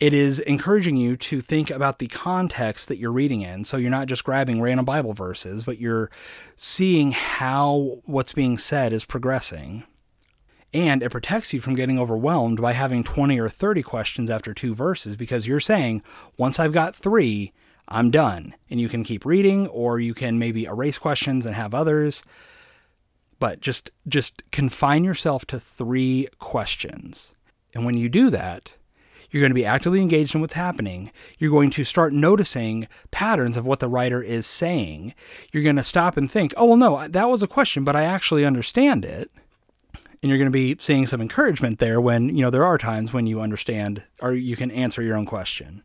it is encouraging you to think about the context that you're reading in. So you're not just grabbing random Bible verses, but you're seeing how what's being said is progressing. And it protects you from getting overwhelmed by having 20 or 30 questions after two verses because you're saying, once I've got three, I'm done. And you can keep reading or you can maybe erase questions and have others. But just just confine yourself to 3 questions. And when you do that, you're going to be actively engaged in what's happening. You're going to start noticing patterns of what the writer is saying. You're going to stop and think, oh, well, no, that was a question, but I actually understand it. And you're going to be seeing some encouragement there when, you know, there are times when you understand or you can answer your own question.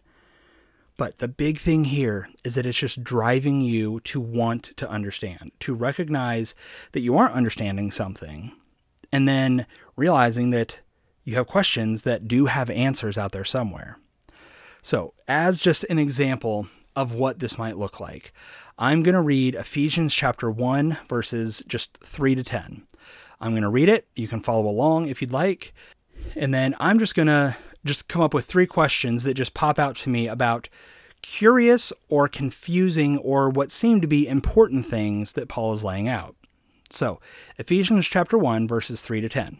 But the big thing here is that it's just driving you to want to understand, to recognize that you aren't understanding something, and then realizing that you have questions that do have answers out there somewhere. So, as just an example of what this might look like, I'm going to read Ephesians chapter 1, verses just 3 to 10. I'm going to read it. You can follow along if you'd like. And then I'm just going to just come up with three questions that just pop out to me about curious or confusing or what seem to be important things that Paul is laying out. So, Ephesians chapter 1, verses 3 to 10.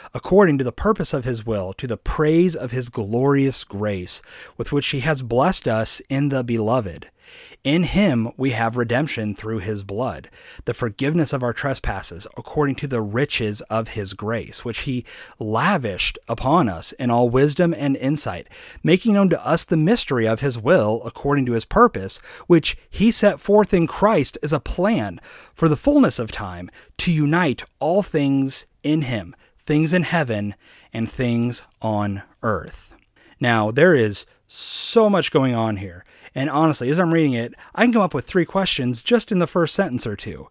according to the purpose of his will, to the praise of his glorious grace, with which he has blessed us in the beloved. In him we have redemption through his blood, the forgiveness of our trespasses, according to the riches of his grace, which he lavished upon us in all wisdom and insight, making known to us the mystery of his will, according to his purpose, which he set forth in Christ as a plan for the fullness of time to unite all things in him, things in heaven and things on earth. Now, there is so much going on here. And honestly, as I'm reading it, I can come up with three questions just in the first sentence or two.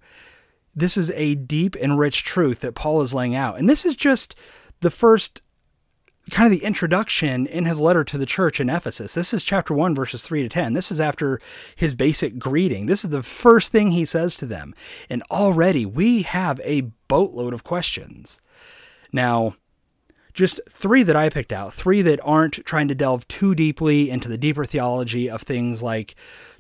This is a deep and rich truth that Paul is laying out. And this is just the first kind of the introduction in his letter to the church in Ephesus. This is chapter 1, verses 3 to 10. This is after his basic greeting. This is the first thing he says to them. And already we have a boatload of questions. Now, just three that I picked out, three that aren't trying to delve too deeply into the deeper theology of things like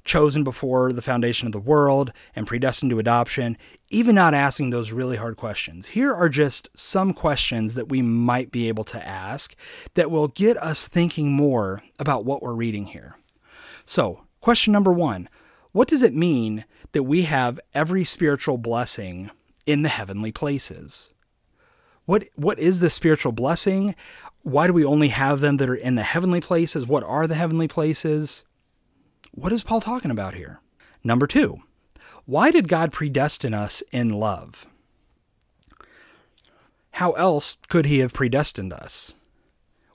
chosen before the foundation of the world and predestined to adoption, even not asking those really hard questions. Here are just some questions that we might be able to ask that will get us thinking more about what we're reading here. So, question number one What does it mean that we have every spiritual blessing in the heavenly places? What what is the spiritual blessing? Why do we only have them that are in the heavenly places? What are the heavenly places? What is Paul talking about here? Number 2. Why did God predestine us in love? How else could he have predestined us?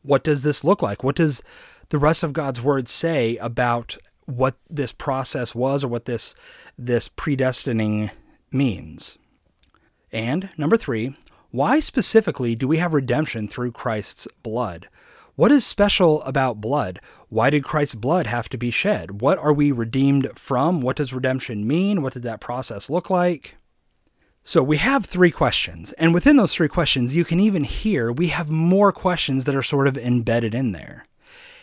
What does this look like? What does the rest of God's word say about what this process was or what this this predestining means? And number 3, why specifically do we have redemption through Christ's blood? What is special about blood? Why did Christ's blood have to be shed? What are we redeemed from? What does redemption mean? What did that process look like? So we have three questions, and within those three questions, you can even hear we have more questions that are sort of embedded in there.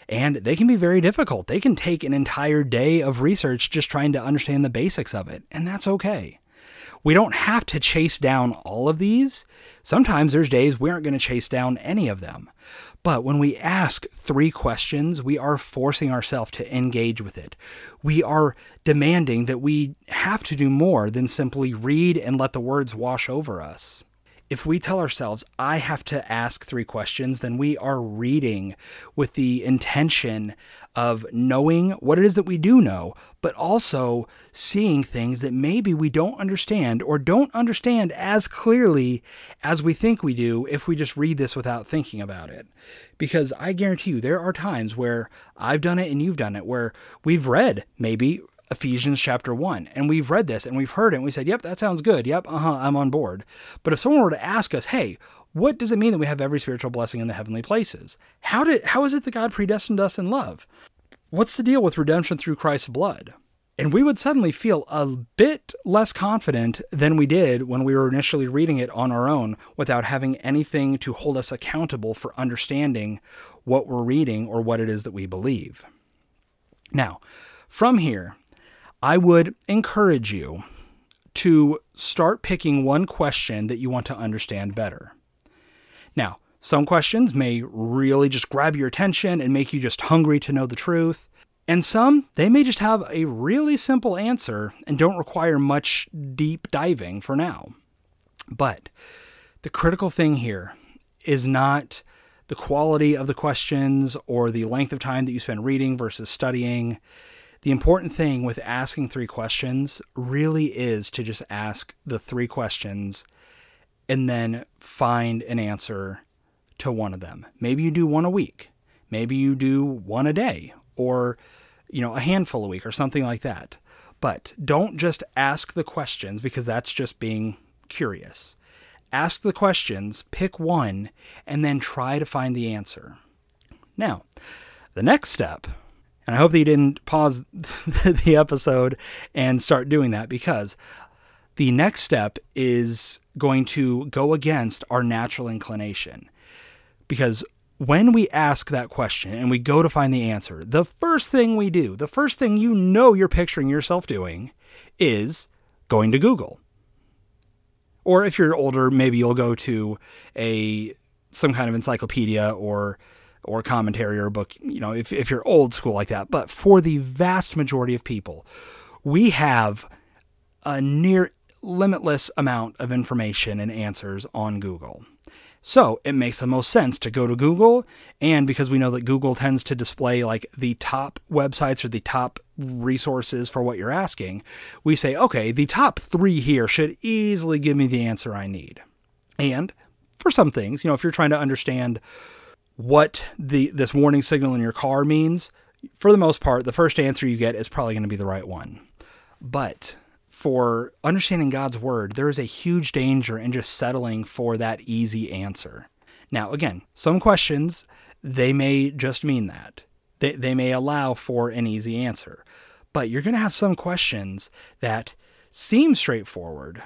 And they can be very difficult. They can take an entire day of research just trying to understand the basics of it, and that's okay. We don't have to chase down all of these. Sometimes there's days we aren't going to chase down any of them. But when we ask three questions, we are forcing ourselves to engage with it. We are demanding that we have to do more than simply read and let the words wash over us if we tell ourselves, I have to ask three questions, then we are reading with the intention of knowing what it is that we do know, but also seeing things that maybe we don't understand or don't understand as clearly as we think we do if we just read this without thinking about it. Because I guarantee you, there are times where I've done it and you've done it, where we've read maybe Ephesians chapter 1. And we've read this and we've heard it and we said, yep, that sounds good. Yep, uh huh, I'm on board. But if someone were to ask us, hey, what does it mean that we have every spiritual blessing in the heavenly places? How did how is it that God predestined us in love? What's the deal with redemption through Christ's blood? And we would suddenly feel a bit less confident than we did when we were initially reading it on our own without having anything to hold us accountable for understanding what we're reading or what it is that we believe. Now, from here, I would encourage you to start picking one question that you want to understand better. Now, some questions may really just grab your attention and make you just hungry to know the truth. And some, they may just have a really simple answer and don't require much deep diving for now. But the critical thing here is not the quality of the questions or the length of time that you spend reading versus studying. The important thing with asking three questions really is to just ask the three questions and then find an answer to one of them. Maybe you do one a week. Maybe you do one a day or you know, a handful a week or something like that. But don't just ask the questions because that's just being curious. Ask the questions, pick one, and then try to find the answer. Now, the next step and I hope that you didn't pause the episode and start doing that because the next step is going to go against our natural inclination. Because when we ask that question and we go to find the answer, the first thing we do, the first thing you know you're picturing yourself doing is going to Google. Or if you're older, maybe you'll go to a some kind of encyclopedia or or commentary or a book, you know, if, if you're old school like that. But for the vast majority of people, we have a near limitless amount of information and answers on Google. So it makes the most sense to go to Google. And because we know that Google tends to display like the top websites or the top resources for what you're asking, we say, okay, the top three here should easily give me the answer I need. And for some things, you know, if you're trying to understand what the this warning signal in your car means, for the most part, the first answer you get is probably going to be the right one. But for understanding God's word, there is a huge danger in just settling for that easy answer. Now, again, some questions, they may just mean that. They, they may allow for an easy answer. But you're going to have some questions that seem straightforward,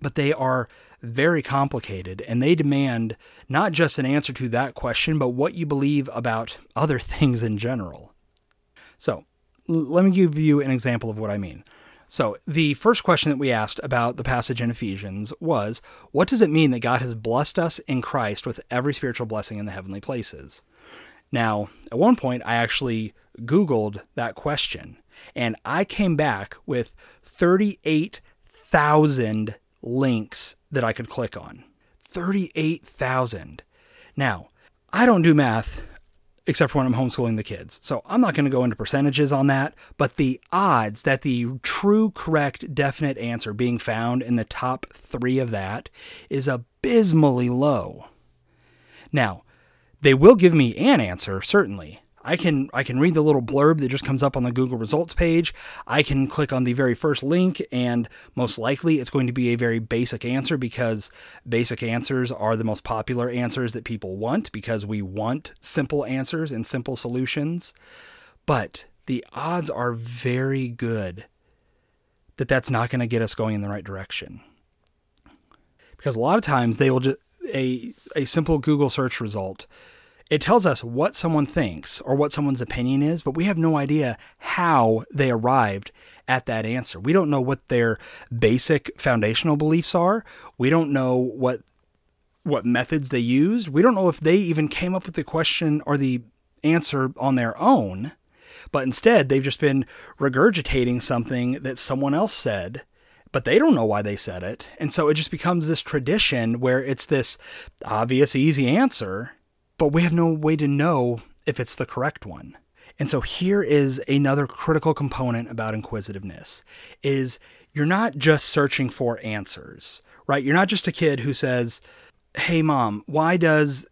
but they are very complicated and they demand not just an answer to that question, but what you believe about other things in general. So, let me give you an example of what I mean. So, the first question that we asked about the passage in Ephesians was What does it mean that God has blessed us in Christ with every spiritual blessing in the heavenly places? Now, at one point, I actually Googled that question and I came back with 38,000 links that I could click on. 38,000. Now, I don't do math except for when I'm homeschooling the kids. So I'm not going to go into percentages on that, but the odds that the true, correct, definite answer being found in the top three of that is abysmally low. Now, they will give me an answer, certainly, I can I can read the little blurb that just comes up on the Google results page. I can click on the very first link and most likely it's going to be a very basic answer because basic answers are the most popular answers that people want because we want simple answers and simple solutions. But the odds are very good that that's not going to get us going in the right direction. Because a lot of times they will just a a simple Google search result it tells us what someone thinks or what someone's opinion is, but we have no idea how they arrived at that answer. We don't know what their basic foundational beliefs are. We don't know what what methods they used. We don't know if they even came up with the question or the answer on their own, but instead they've just been regurgitating something that someone else said but they don't know why they said it. And so it just becomes this tradition where it's this obvious, easy answer, but we have no way to know if it's the correct one. And so here is another critical component about inquisitiveness is you're not just searching for answers, right? You're not just a kid who says, "Hey mom, why does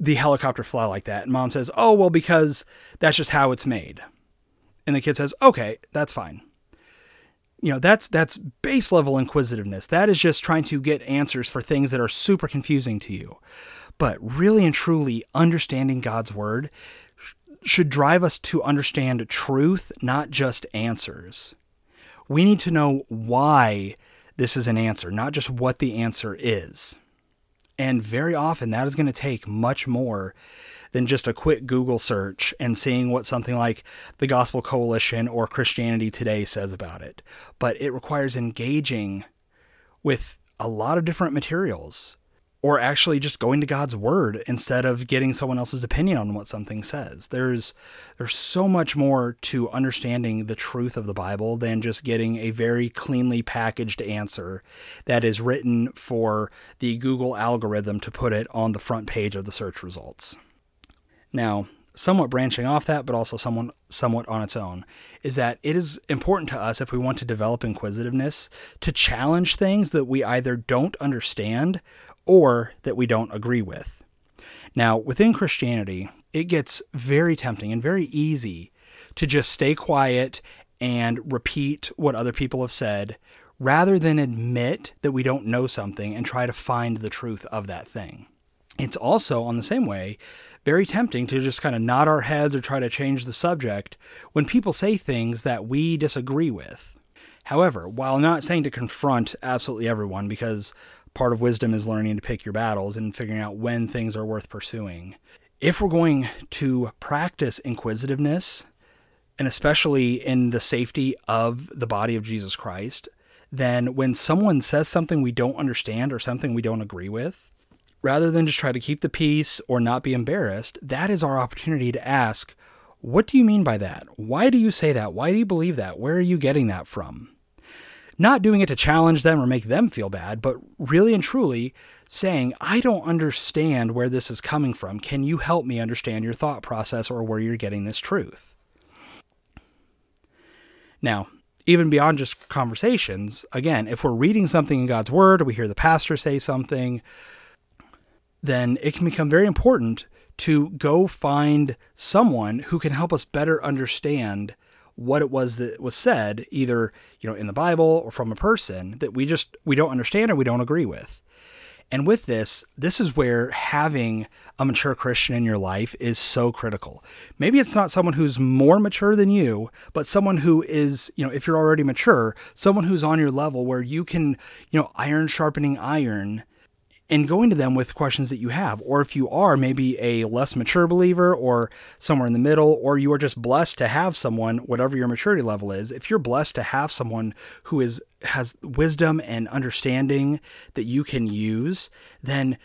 the helicopter fly like that?" And mom says, "Oh, well because that's just how it's made." And the kid says, "Okay, that's fine." You know, that's that's base level inquisitiveness. That is just trying to get answers for things that are super confusing to you. But really and truly understanding God's word should drive us to understand truth, not just answers. We need to know why this is an answer, not just what the answer is. And very often that is going to take much more than just a quick Google search and seeing what something like the Gospel Coalition or Christianity Today says about it. But it requires engaging with a lot of different materials or actually just going to God's word instead of getting someone else's opinion on what something says. There's there's so much more to understanding the truth of the Bible than just getting a very cleanly packaged answer that is written for the Google algorithm to put it on the front page of the search results. Now, somewhat branching off that, but also somewhat somewhat on its own, is that it is important to us if we want to develop inquisitiveness to challenge things that we either don't understand or that we don't agree with. Now, within Christianity, it gets very tempting and very easy to just stay quiet and repeat what other people have said rather than admit that we don't know something and try to find the truth of that thing. It's also, on the same way, very tempting to just kind of nod our heads or try to change the subject when people say things that we disagree with. However, while not saying to confront absolutely everyone, because part of wisdom is learning to pick your battles and figuring out when things are worth pursuing, if we're going to practice inquisitiveness, and especially in the safety of the body of Jesus Christ, then when someone says something we don't understand or something we don't agree with, rather than just try to keep the peace or not be embarrassed, that is our opportunity to ask, What do you mean by that? Why do you say that? Why do you believe that? Where are you getting that from? Not doing it to challenge them or make them feel bad, but really and truly saying, I don't understand where this is coming from. Can you help me understand your thought process or where you're getting this truth? Now, even beyond just conversations, again, if we're reading something in God's Word, or we hear the pastor say something, then it can become very important to go find someone who can help us better understand what it was that was said either you know in the bible or from a person that we just we don't understand or we don't agree with and with this, this is where having a mature Christian in your life is so critical. Maybe it's not someone who's more mature than you, but someone who is, you know, if you're already mature, someone who's on your level where you can, you know, iron sharpening iron and going to them with questions that you have. Or if you are maybe a less mature believer or somewhere in the middle, or you are just blessed to have someone, whatever your maturity level is, if you're blessed to have someone who is has wisdom and understanding that you can use, then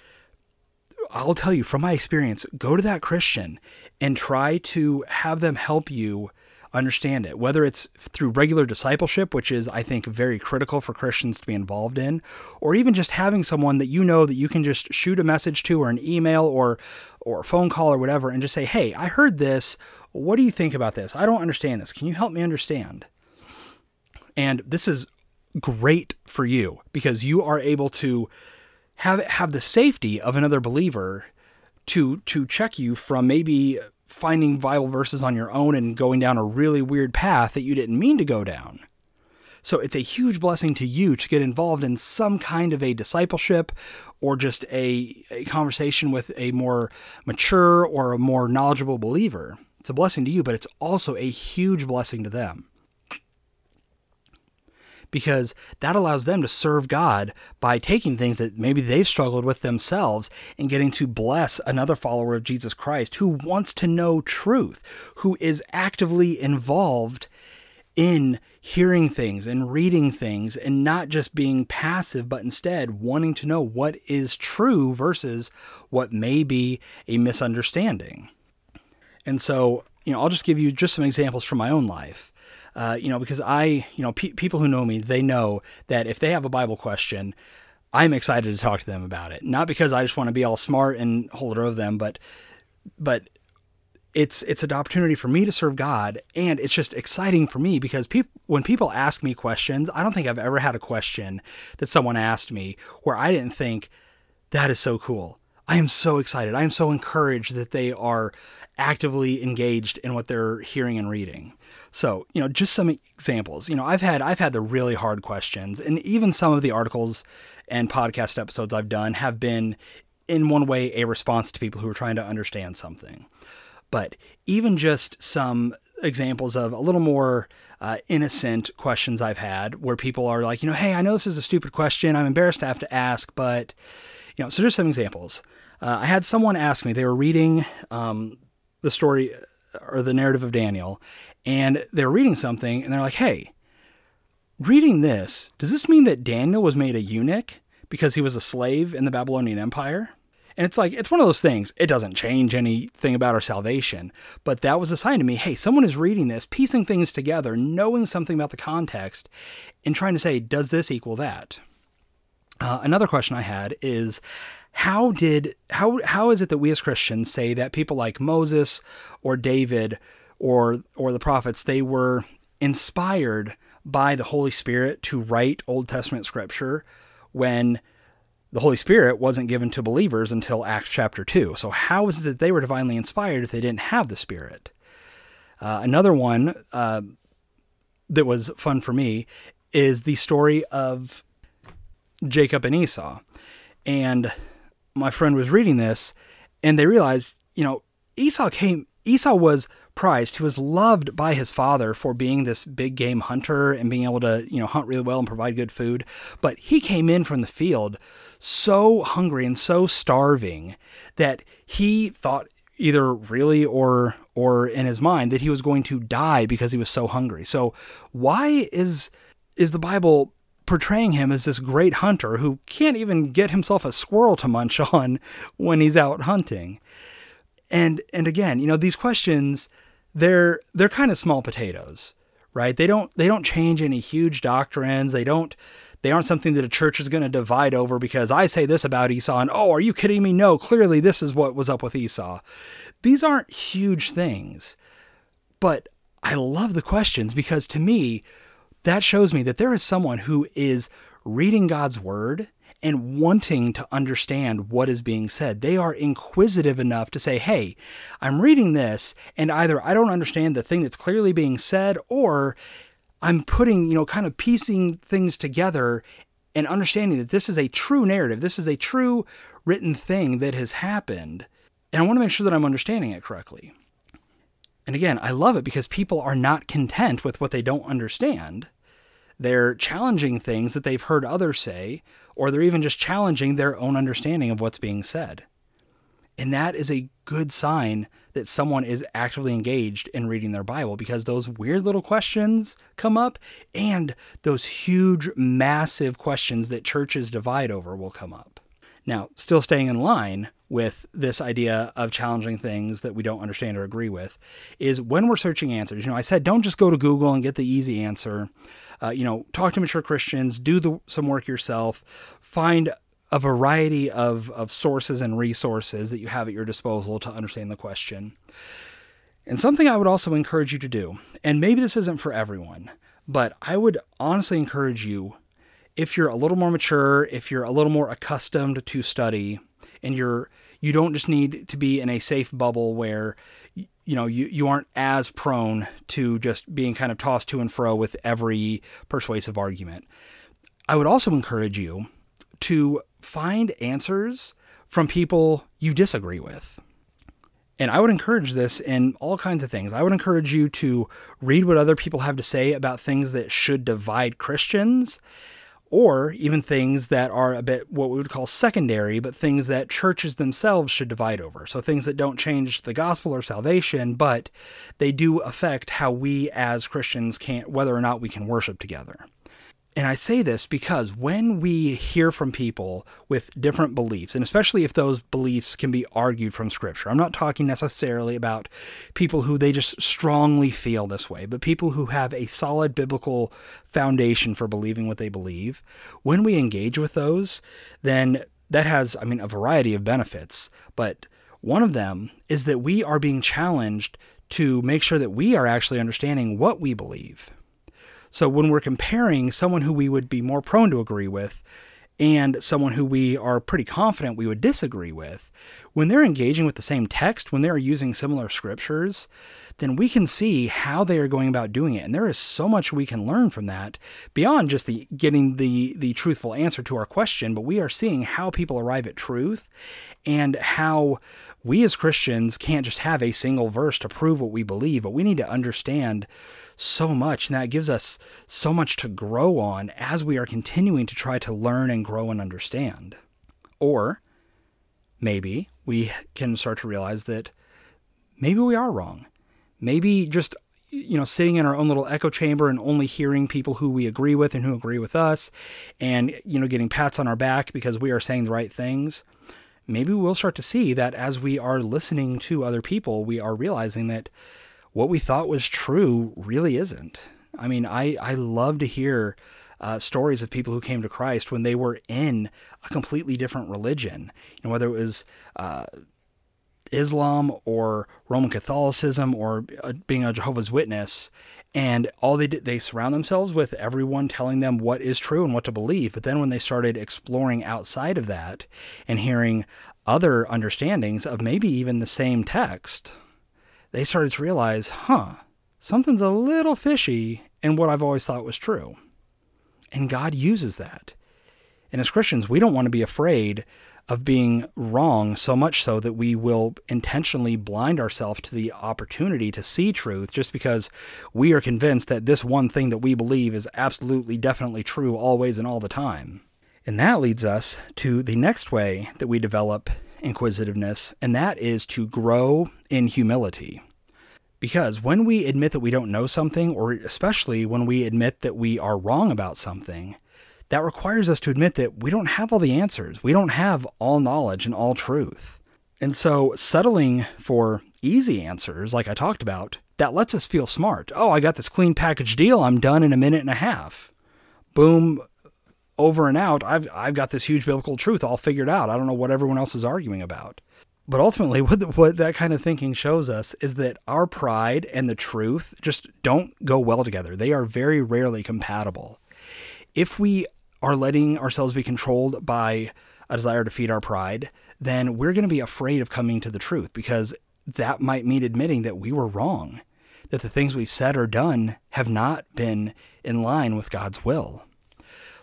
I'll tell you from my experience, go to that Christian and try to have them help you understand it, whether it's through regular discipleship, which is, I think, very critical for Christians to be involved in, or even just having someone that you know that you can just shoot a message to or an email or or a phone call or whatever and just say, "Hey, I heard this. What do you think about this? I don't understand this. Can you help me understand?" And this is great for you because you are able to have have the safety of another believer to to check you from maybe finding Bible verses on your own and going down a really weird path that you didn't mean to go down. So it's a huge blessing to you to get involved in some kind of a discipleship or just a, a, conversation with a more mature or a more knowledgeable believer. It's a blessing to you, but it's also a huge blessing to them because that allows them to serve God by taking things that maybe they've struggled with themselves and getting to bless another follower of Jesus Christ who wants to know truth, who is actively involved in hearing things and reading things and not just being passive, but instead wanting to know what is true versus what may be a misunderstanding. And so, you know, I'll just give you just some examples from my own life. Uh, you know, because I, you know, pe- people who know me, they know that if they have a Bible question, I'm excited to talk to them about it. Not because I just want to be all smart and hold it over them, but, but it's it's an opportunity for me to serve God, and it's just exciting for me because people when people ask me questions, I don't think I've ever had a question that someone asked me where I didn't think that is so cool. I am so excited. I am so encouraged that they are actively engaged in what they're hearing and reading. So, you know, just some examples. You know, I've had I've had the really hard questions, and even some of the articles and podcast episodes I've done have been in one way a response to people who are trying to understand something. But even just some examples of a little more uh, innocent questions I've had where people are like, you know, hey, I know this is a stupid question. I'm embarrassed to have to ask, but, you know, so just some examples. Uh, I had someone ask me, they were reading um, the story or the narrative of Daniel, and they're reading something and they're like, hey, reading this, does this mean that Daniel was made a eunuch because he was a slave in the Babylonian Empire? And it's like, it's one of those things. It doesn't change anything about our salvation. But that was a sign to me hey, someone is reading this, piecing things together, knowing something about the context, and trying to say, does this equal that? Uh, another question I had is how did how how is it that we as Christians say that people like Moses or David or or the prophets they were inspired by the Holy Spirit to write Old Testament scripture when the Holy Spirit wasn't given to believers until Acts chapter 2. So, how is it that they were divinely inspired if they didn't have the Spirit? Uh, another one uh, that was fun for me is the story of Jacob and Esau. And my friend was reading this, and they realized, you know, Esau came, Esau was prized. He was loved by his father for being this big game hunter and being able to, you know, hunt really well and provide good food. But he came in from the field so hungry and so starving that he thought either really or or in his mind that he was going to die because he was so hungry. So why is is the Bible portraying him as this great hunter who can't even get himself a squirrel to munch on when he's out hunting? And and again, you know, these questions they're they're kind of small potatoes, right? They don't they don't change any huge doctrines. They don't they aren't something that a church is going to divide over because I say this about Esau and oh, are you kidding me? No, clearly this is what was up with Esau. These aren't huge things. But I love the questions because to me, that shows me that there is someone who is reading God's word and wanting to understand what is being said. They are inquisitive enough to say, hey, I'm reading this, and either I don't understand the thing that's clearly being said, or I'm putting, you know, kind of piecing things together and understanding that this is a true narrative. This is a true written thing that has happened. And I want to make sure that I'm understanding it correctly. And again, I love it because people are not content with what they don't understand. They're challenging things that they've heard others say, or they're even just challenging their own understanding of what's being said. And that is a good sign that someone is actively engaged in reading their Bible because those weird little questions come up and those huge, massive questions that churches divide over will come up. Now, still staying in line with this idea of challenging things that we don't understand or agree with is when we're searching answers. You know, I said don't just go to Google and get the easy answer. Uh, you know, talk to mature Christians, do the, some work yourself, find a variety of, of sources and resources that you have at your disposal to understand the question. And something I would also encourage you to do, and maybe this isn't for everyone, but I would honestly encourage you, if you're a little more mature, if you're a little more accustomed to study, and you're you don't just need to be in a safe bubble where you know you, you aren't as prone to just being kind of tossed to and fro with every persuasive argument. I would also encourage you to find answers from people you disagree with. And I would encourage this in all kinds of things. I would encourage you to read what other people have to say about things that should divide Christians, or even things that are a bit what we would call secondary, but things that churches themselves should divide over. So things that don't change the gospel or salvation, but they do affect how we as Christians can, whether or not we can worship together. And I say this because when we hear from people with different beliefs, and especially if those beliefs can be argued from Scripture, I'm not talking necessarily about people who they just strongly feel this way, but people who have a solid biblical foundation for believing what they believe. When we engage with those, then that has, I mean, a variety of benefits, but one of them is that we are being challenged to make sure that we are actually understanding what we believe. So when we're comparing someone who we would be more prone to agree with and someone who we are pretty confident we would disagree with, when they're engaging with the same text, when they're using similar scriptures, then we can see how they are going about doing it. And there is so much we can learn from that beyond just the getting the the truthful answer to our question, but we are seeing how people arrive at truth and how we as Christians can't just have a single verse to prove what we believe, but we need to understand so much, and that gives us so much to grow on as we are continuing to try to learn and grow and understand. Or maybe we can start to realize that maybe we are wrong. Maybe just you know sitting in our own little echo chamber and only hearing people who we agree with and who agree with us and you know getting pats on our back because we are saying the right things maybe we'll start to see that as we are listening to other people we are realizing that what we thought was true really isn't. I mean, I, I love to hear uh, stories of people who came to Christ when they were in a completely different religion, you know, whether it was uh, Islam or Roman Catholicism or uh, being a Jehovah's Witness. And all they did, they surround themselves with everyone telling them what is true and what to believe. But then when they started exploring outside of that and hearing other understandings of maybe even the same text, they started to realize, huh, something's a little fishy in what I've always thought was true. And God uses that. And as Christians, we don't want to be afraid of being wrong so much so that we will intentionally blind ourselves to the opportunity to see truth just because we are convinced that this one thing that we believe is absolutely definitely true always and all the time. And that leads us to the next way that we develop inquisitiveness, and that is to grow in humility. Because when we admit that we don't know something, or especially when we admit that we are wrong about something, that requires us to admit that we don't have all the answers. We don't have all knowledge and all truth. And so settling for easy answers, like I talked about, that lets us feel smart. Oh, I got this clean package deal. I'm done in a minute and a half. Boom, over and out. I've, I've got this huge biblical truth all figured out. I don't know what everyone else is arguing about. But ultimately, what, the, what that kind of thinking shows us is that our pride and the truth just don't go well together. They are very rarely compatible. If we are letting ourselves be controlled by a desire to feed our pride, then we're going to be afraid of coming to the truth because that might mean admitting that we were wrong, that the things we've said or done have not been in line with God's will.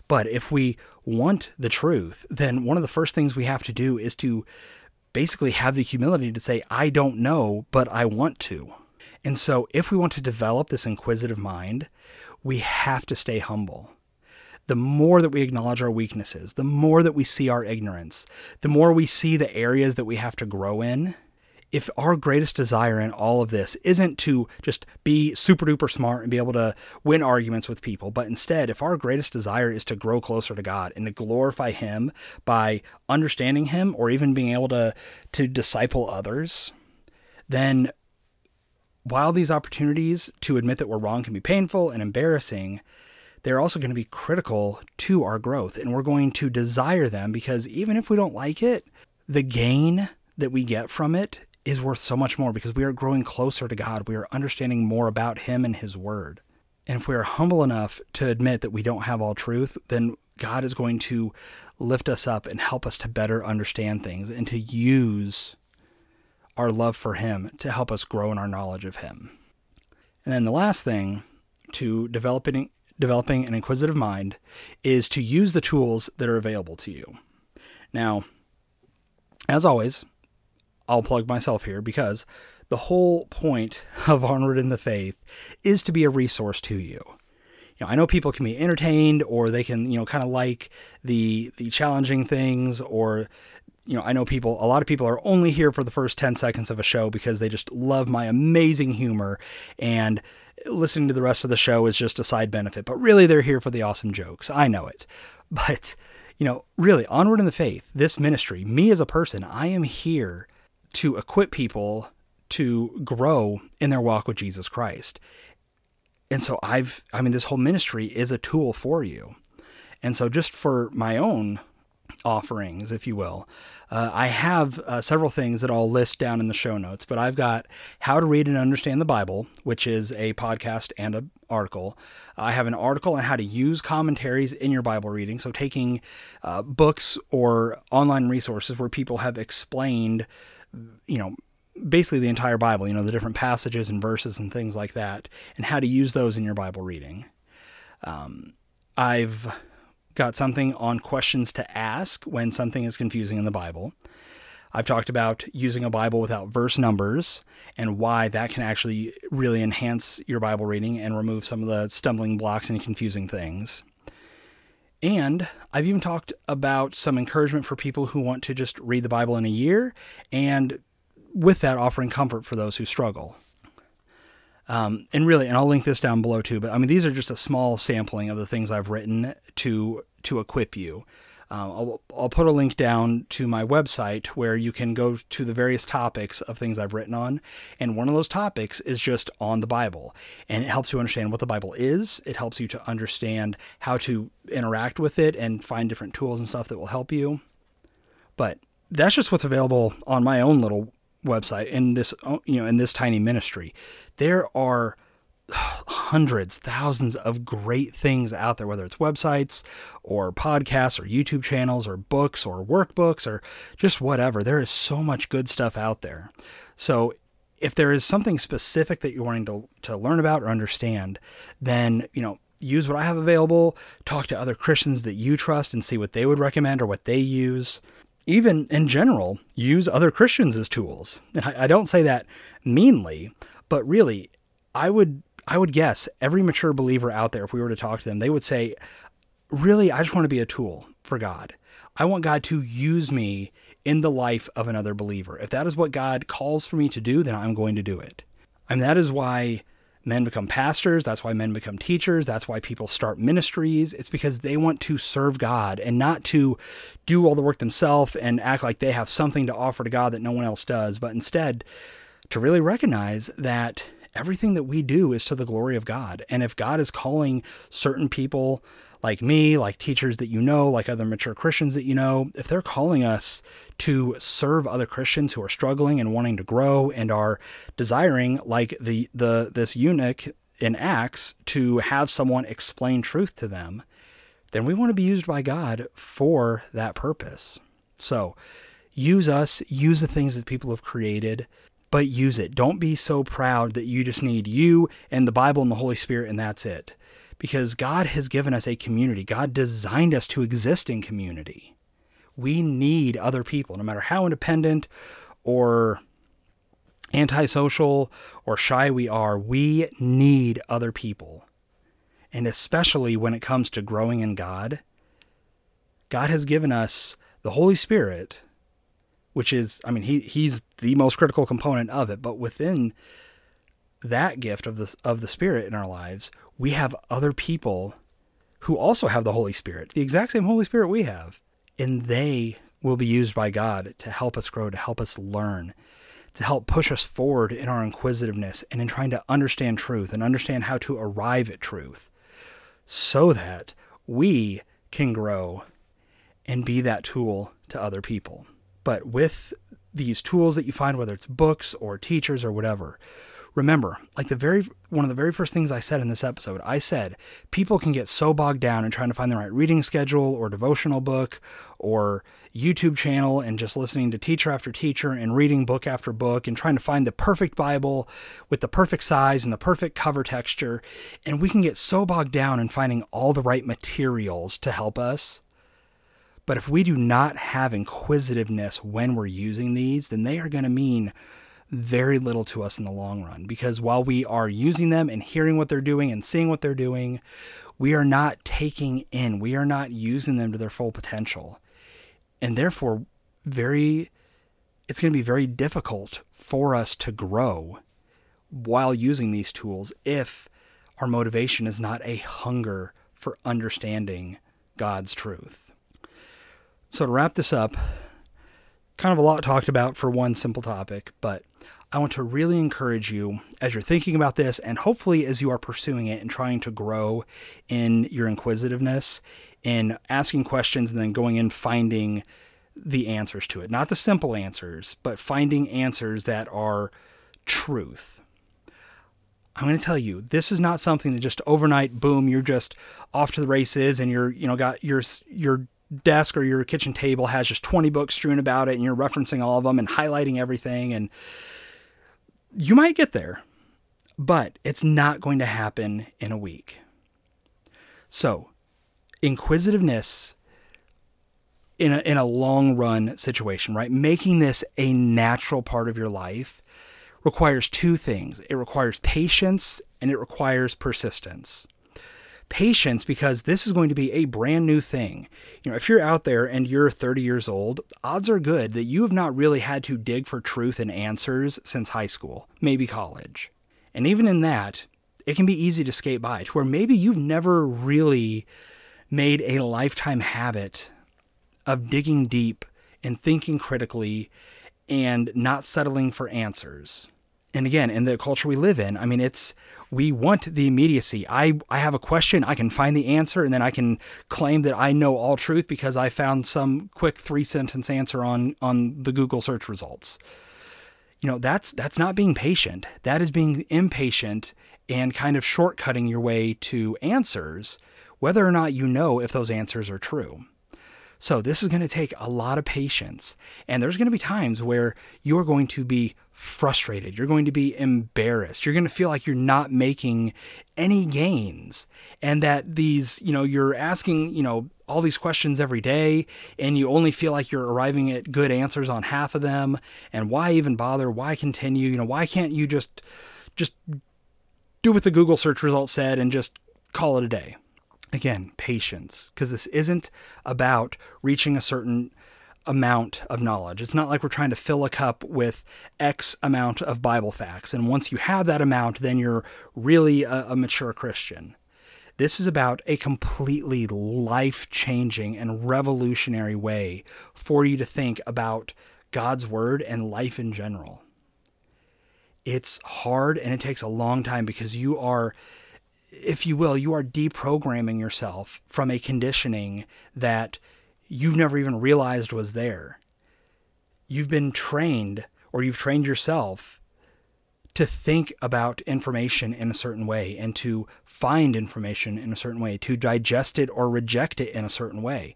But if we want the truth, then one of the first things we have to do is to basically have the humility to say, I don't know, but I want to. And so, if we want to develop this inquisitive mind, we have to stay humble the more that we acknowledge our weaknesses, the more that we see our ignorance, the more we see the areas that we have to grow in. If our greatest desire in all of this isn't to just be super duper smart and be able to win arguments with people, but instead, if our greatest desire is to grow closer to God and to glorify Him by understanding Him or even being able to, to disciple others, then while these opportunities to admit that we're wrong can be painful and embarrassing, they're also going to be critical to our growth. And we're going to desire them because even if we don't like it, the gain that we get from it is worth so much more because we are growing closer to God. We are understanding more about Him and His Word. And if we are humble enough to admit that we don't have all truth, then God is going to lift us up and help us to better understand things and to use our love for Him to help us grow in our knowledge of Him. And then the last thing to developing developing an inquisitive mind is to use the tools that are available to you. Now, as always, I'll plug myself here because the whole point of Onward in the Faith is to be a resource to you. You know, I know people can be entertained or they can, you know, kind of like the the challenging things or you know, I know people, a lot of people are only here for the first 10 seconds of a show because they just love my amazing humor and listening to the rest of the show is just a side benefit, but really they're here for the awesome jokes. I know it. But, you know, really, onward in the faith, this ministry, me as a person, I am here to equip people to grow in their walk with Jesus Christ. And so I've, I mean, this whole ministry is a tool for you. And so just for my own offerings, if you will. Uh, I have uh, several things that I'll list down in the show notes, but I've got How to Read and Understand the Bible, which is a podcast and an article. I have an article on how to use commentaries in your Bible reading. So, taking uh, books or online resources where people have explained, you know, basically the entire Bible, you know, the different passages and verses and things like that, and how to use those in your Bible reading. Um, I've got something on questions to ask when something is confusing in the Bible. I've talked about using a Bible without verse numbers and why that can actually really enhance your Bible reading and remove some of the stumbling blocks and confusing things. And I've even talked about some encouragement for people who want to just read the Bible in a year and with that offering comfort for those who struggle. Um, and really, and I'll link this down below too, but I mean, these are just a small sampling of the things I've written to to equip you. Um, I'll, I'll put a link down to my website where you can go to the various topics of things I've written on. And one of those topics is just on the Bible. And it helps you understand what the Bible is. It helps you to understand how to interact with it and find different tools and stuff that will help you. But that's just what's available on my own little website in this you know in this tiny ministry. There are hundreds, thousands of great things out there, whether it's websites or podcasts or YouTube channels or books or workbooks or just whatever. There is so much good stuff out there. So if there is something specific that you're wanting to, to learn about or understand, then, you know, use what I have available, talk to other Christians that you trust and see what they would recommend or what they use. Even in general, use other Christians as tools. And I, I don't say that meanly, but really, I would I would guess every mature believer out there, if we were to talk to them, they would say, Really, I just want to be a tool for God. I want God to use me in the life of another believer. If that is what God calls for me to do, then I'm going to do it. And that is why men become pastors. That's why men become teachers. That's why people start ministries. It's because they want to serve God and not to do all the work themselves and act like they have something to offer to God that no one else does, but instead to really recognize that everything that we do is to the glory of God. And if God is calling certain people like me, like teachers that you know, like other mature Christians that you know, if they're calling us to serve other Christians who are struggling and wanting to grow and are desiring, like the the this eunuch in Acts, to have someone explain truth to them, then we want to be used by God for that purpose. So use us, use the things that people have created, but use it. Don't be so proud that you just need you and the Bible and the Holy Spirit and that's it because God has given us a community. God designed us to exist in community. We need other people, no matter how independent or antisocial or shy we are, we need other people. And especially when it comes to growing in God, God has given us the Holy Spirit, which is, I mean, he, he's the most critical component of it, but within that gift of the, of the Spirit in our lives, we have other people who also have the Holy Spirit, the exact same Holy Spirit we have, and they will be used by God to help us grow, to help us learn, to help push us forward in our inquisitiveness and in trying to understand truth and understand how to arrive at truth so that we can grow and be that tool to other people. But with these tools that you find, whether it's books or teachers or whatever, Remember, like the very one of the very first things I said in this episode, I said people can get so bogged down in trying to find the right reading schedule or devotional book or YouTube channel and just listening to teacher after teacher and reading book after book and trying to find the perfect Bible with the perfect size and the perfect cover texture. And we can get so bogged down in finding all the right materials to help us. But if we do not have inquisitiveness when we're using these, then they are going to mean very little to us in the long run because while we are using them and hearing what they're doing and seeing what they're doing, we are not taking in, we are not using them to their full potential. And therefore, very it's going to be very difficult for us to grow while using these tools if our motivation is not a hunger for understanding God's truth. So, to wrap this up, kind of a lot talked about for one simple topic, but I want to really encourage you as you're thinking about this, and hopefully as you are pursuing it and trying to grow in your inquisitiveness, in asking questions and then going in finding the answers to it. Not the simple answers, but finding answers that are truth. I'm going to tell you, this is not something that just overnight, boom, you're just off to the races and you're, you know, got your, your desk or your kitchen table has just 20 books strewn about it and you're referencing all of them and highlighting everything and you might get there, but it's not going to happen in a week. So, inquisitiveness in a, in a long run situation, right? Making this a natural part of your life requires two things it requires patience and it requires persistence patience because this is going to be a brand new thing. You know, if you're out there and you're 30 years old, odds are good that you have not really had to dig for truth and answers since high school, maybe college. And even in that, it can be easy to skate by to where maybe you've never really made a lifetime habit of digging deep and thinking critically and not settling for answers. And again, in the culture we live in, I mean, it's we want the immediacy. I, I have a question, I can find the answer, and then I can claim that I know all truth because I found some quick three sentence answer on, on the Google search results. You know, that's that's not being patient. That is being impatient and kind of shortcutting your way to answers, whether or not you know if those answers are true. So, this is going to take a lot of patience. And there's going to be times where you're going to be frustrated. You're going to be embarrassed. You're going to feel like you're not making any gains and that these, you know, you're asking, you know, all these questions every day and you only feel like you're arriving at good answers on half of them and why even bother? Why continue? You know, why can't you just just do what the Google search results said and just call it a day? Again, patience because this isn't about reaching a certain amount of knowledge. It's not like we're trying to fill a cup with X amount of Bible facts. And once you have that amount, then you're really a, a mature Christian. This is about a completely life changing and revolutionary way for you to think about God's Word and life in general. It's hard and it takes a long time because you are if you will, you are deprogramming yourself from a conditioning that you've never even realized was there. You've been trained, or you've trained yourself to think about information in a certain way and to find information in a certain way, to digest it or reject it in a certain way.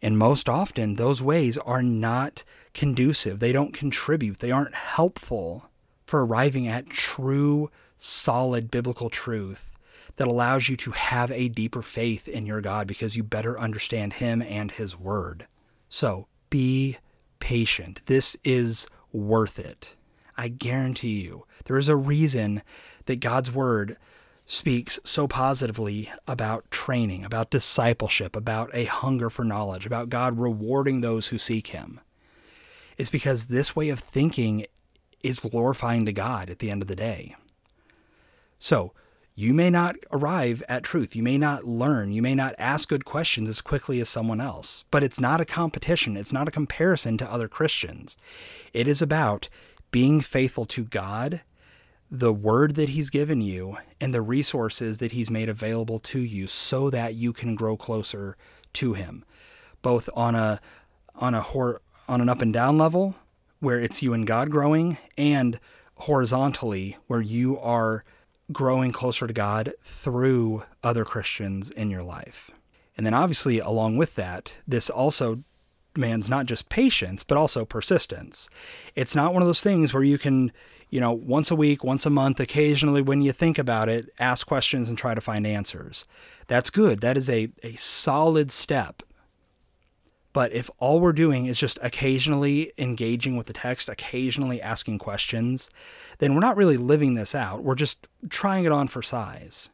And most often, those ways are not conducive. They don't contribute, they aren't helpful for arriving at true, solid biblical truth that allows you to have a deeper faith in your God because you better understand Him and His Word. So be patient. This is worth it. I guarantee you, there is a reason that God's Word speaks so positively about training, about discipleship, about a hunger for knowledge, about God rewarding those who seek Him. It's because this way of thinking is glorifying to God at the end of the day. So, you may not arrive at truth. You may not learn. You may not ask good questions as quickly as someone else. But it's not a competition. It's not a comparison to other Christians. It is about being faithful to God, the word that He's given you, and the resources that He's made available to you so that you can grow closer to Him, both on a on a hor- on an up and down level where it's you and God growing, and horizontally where you are growing closer to God through other Christians in your life. And then, obviously, along with that, this also demands not just patience, but also persistence. It's not one of those things where you can, you know, once a week, once a month, occasionally when you think about it, ask questions and try to find answers. That's good. That is a, a solid step but if all we're doing is just occasionally engaging with the text, occasionally asking questions, then we're not really living this out. We're just trying it on for size.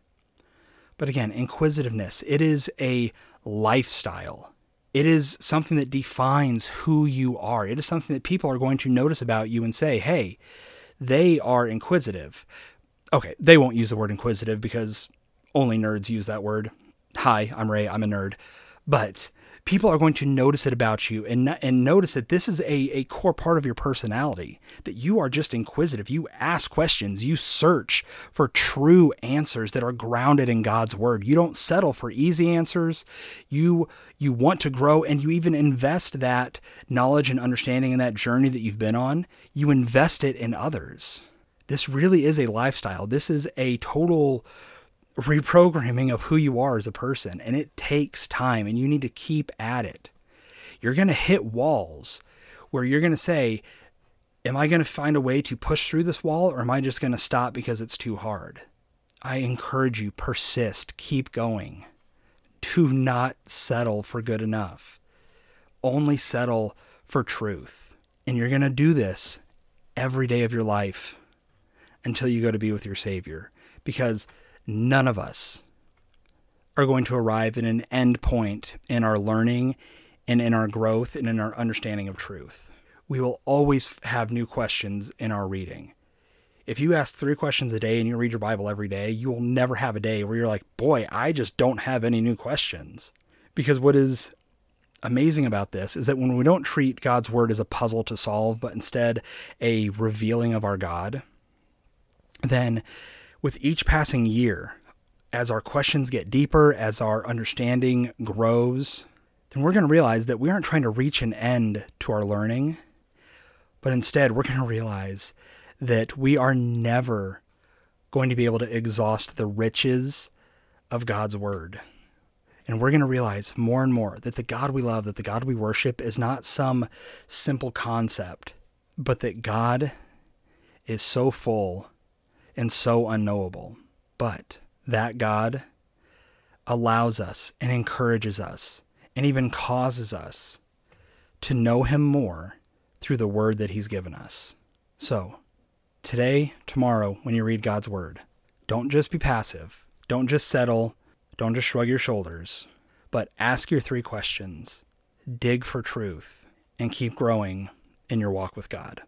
But again, inquisitiveness, it is a lifestyle. It is something that defines who you are. It is something that people are going to notice about you and say, hey, they are inquisitive. Okay, they won't use the word inquisitive because only nerds use that word. Hi, I'm Ray, I'm a nerd. But people are going to notice it about you and and notice that this is a, a core part of your personality that you are just inquisitive. You ask questions you search for true answers that are grounded in God's word. You don't settle for easy answers. You you want to grow and you even invest that knowledge and understanding in that journey that you've been on. You invest it in others. This really is a lifestyle. This is a total reprogramming of who you are as a person, and it takes time, and you need to keep at it. You're going to hit walls where you're going to say, Am I going to find a way to push through this wall, or am I just going to stop because it's too hard? I encourage you, persist, keep going. Do not settle for good enough. Only settle for truth. And you're going to do this every day of your life until you go to be with your Savior. Because none of us are going to arrive at an end point in our learning and in our growth and in our understanding of truth. We will always have new questions in our reading. If you ask three questions a day and you read your Bible every day, you will never have a day where you're like, boy, I just don't have any new questions. Because what is amazing about this is that when we don't treat God's word as a puzzle to solve, but instead a revealing of our God, then with each passing year, as our questions get deeper, as our understanding grows, then we're going to realize that we aren't trying to reach an end to our learning, but instead we're going to realize that we are never going to be able to exhaust the riches of God's Word. And we're going to realize more and more that the God we love, that the God we worship, is not some simple concept, but that God is so full and so unknowable. But that God allows us and encourages us and even causes us to know Him more through the Word that He's given us. So, today, tomorrow, when you read God's Word, don't just be passive. Don't just settle. Don't just shrug your shoulders. But ask your three questions. Dig for truth. and keep growing in your walk with God.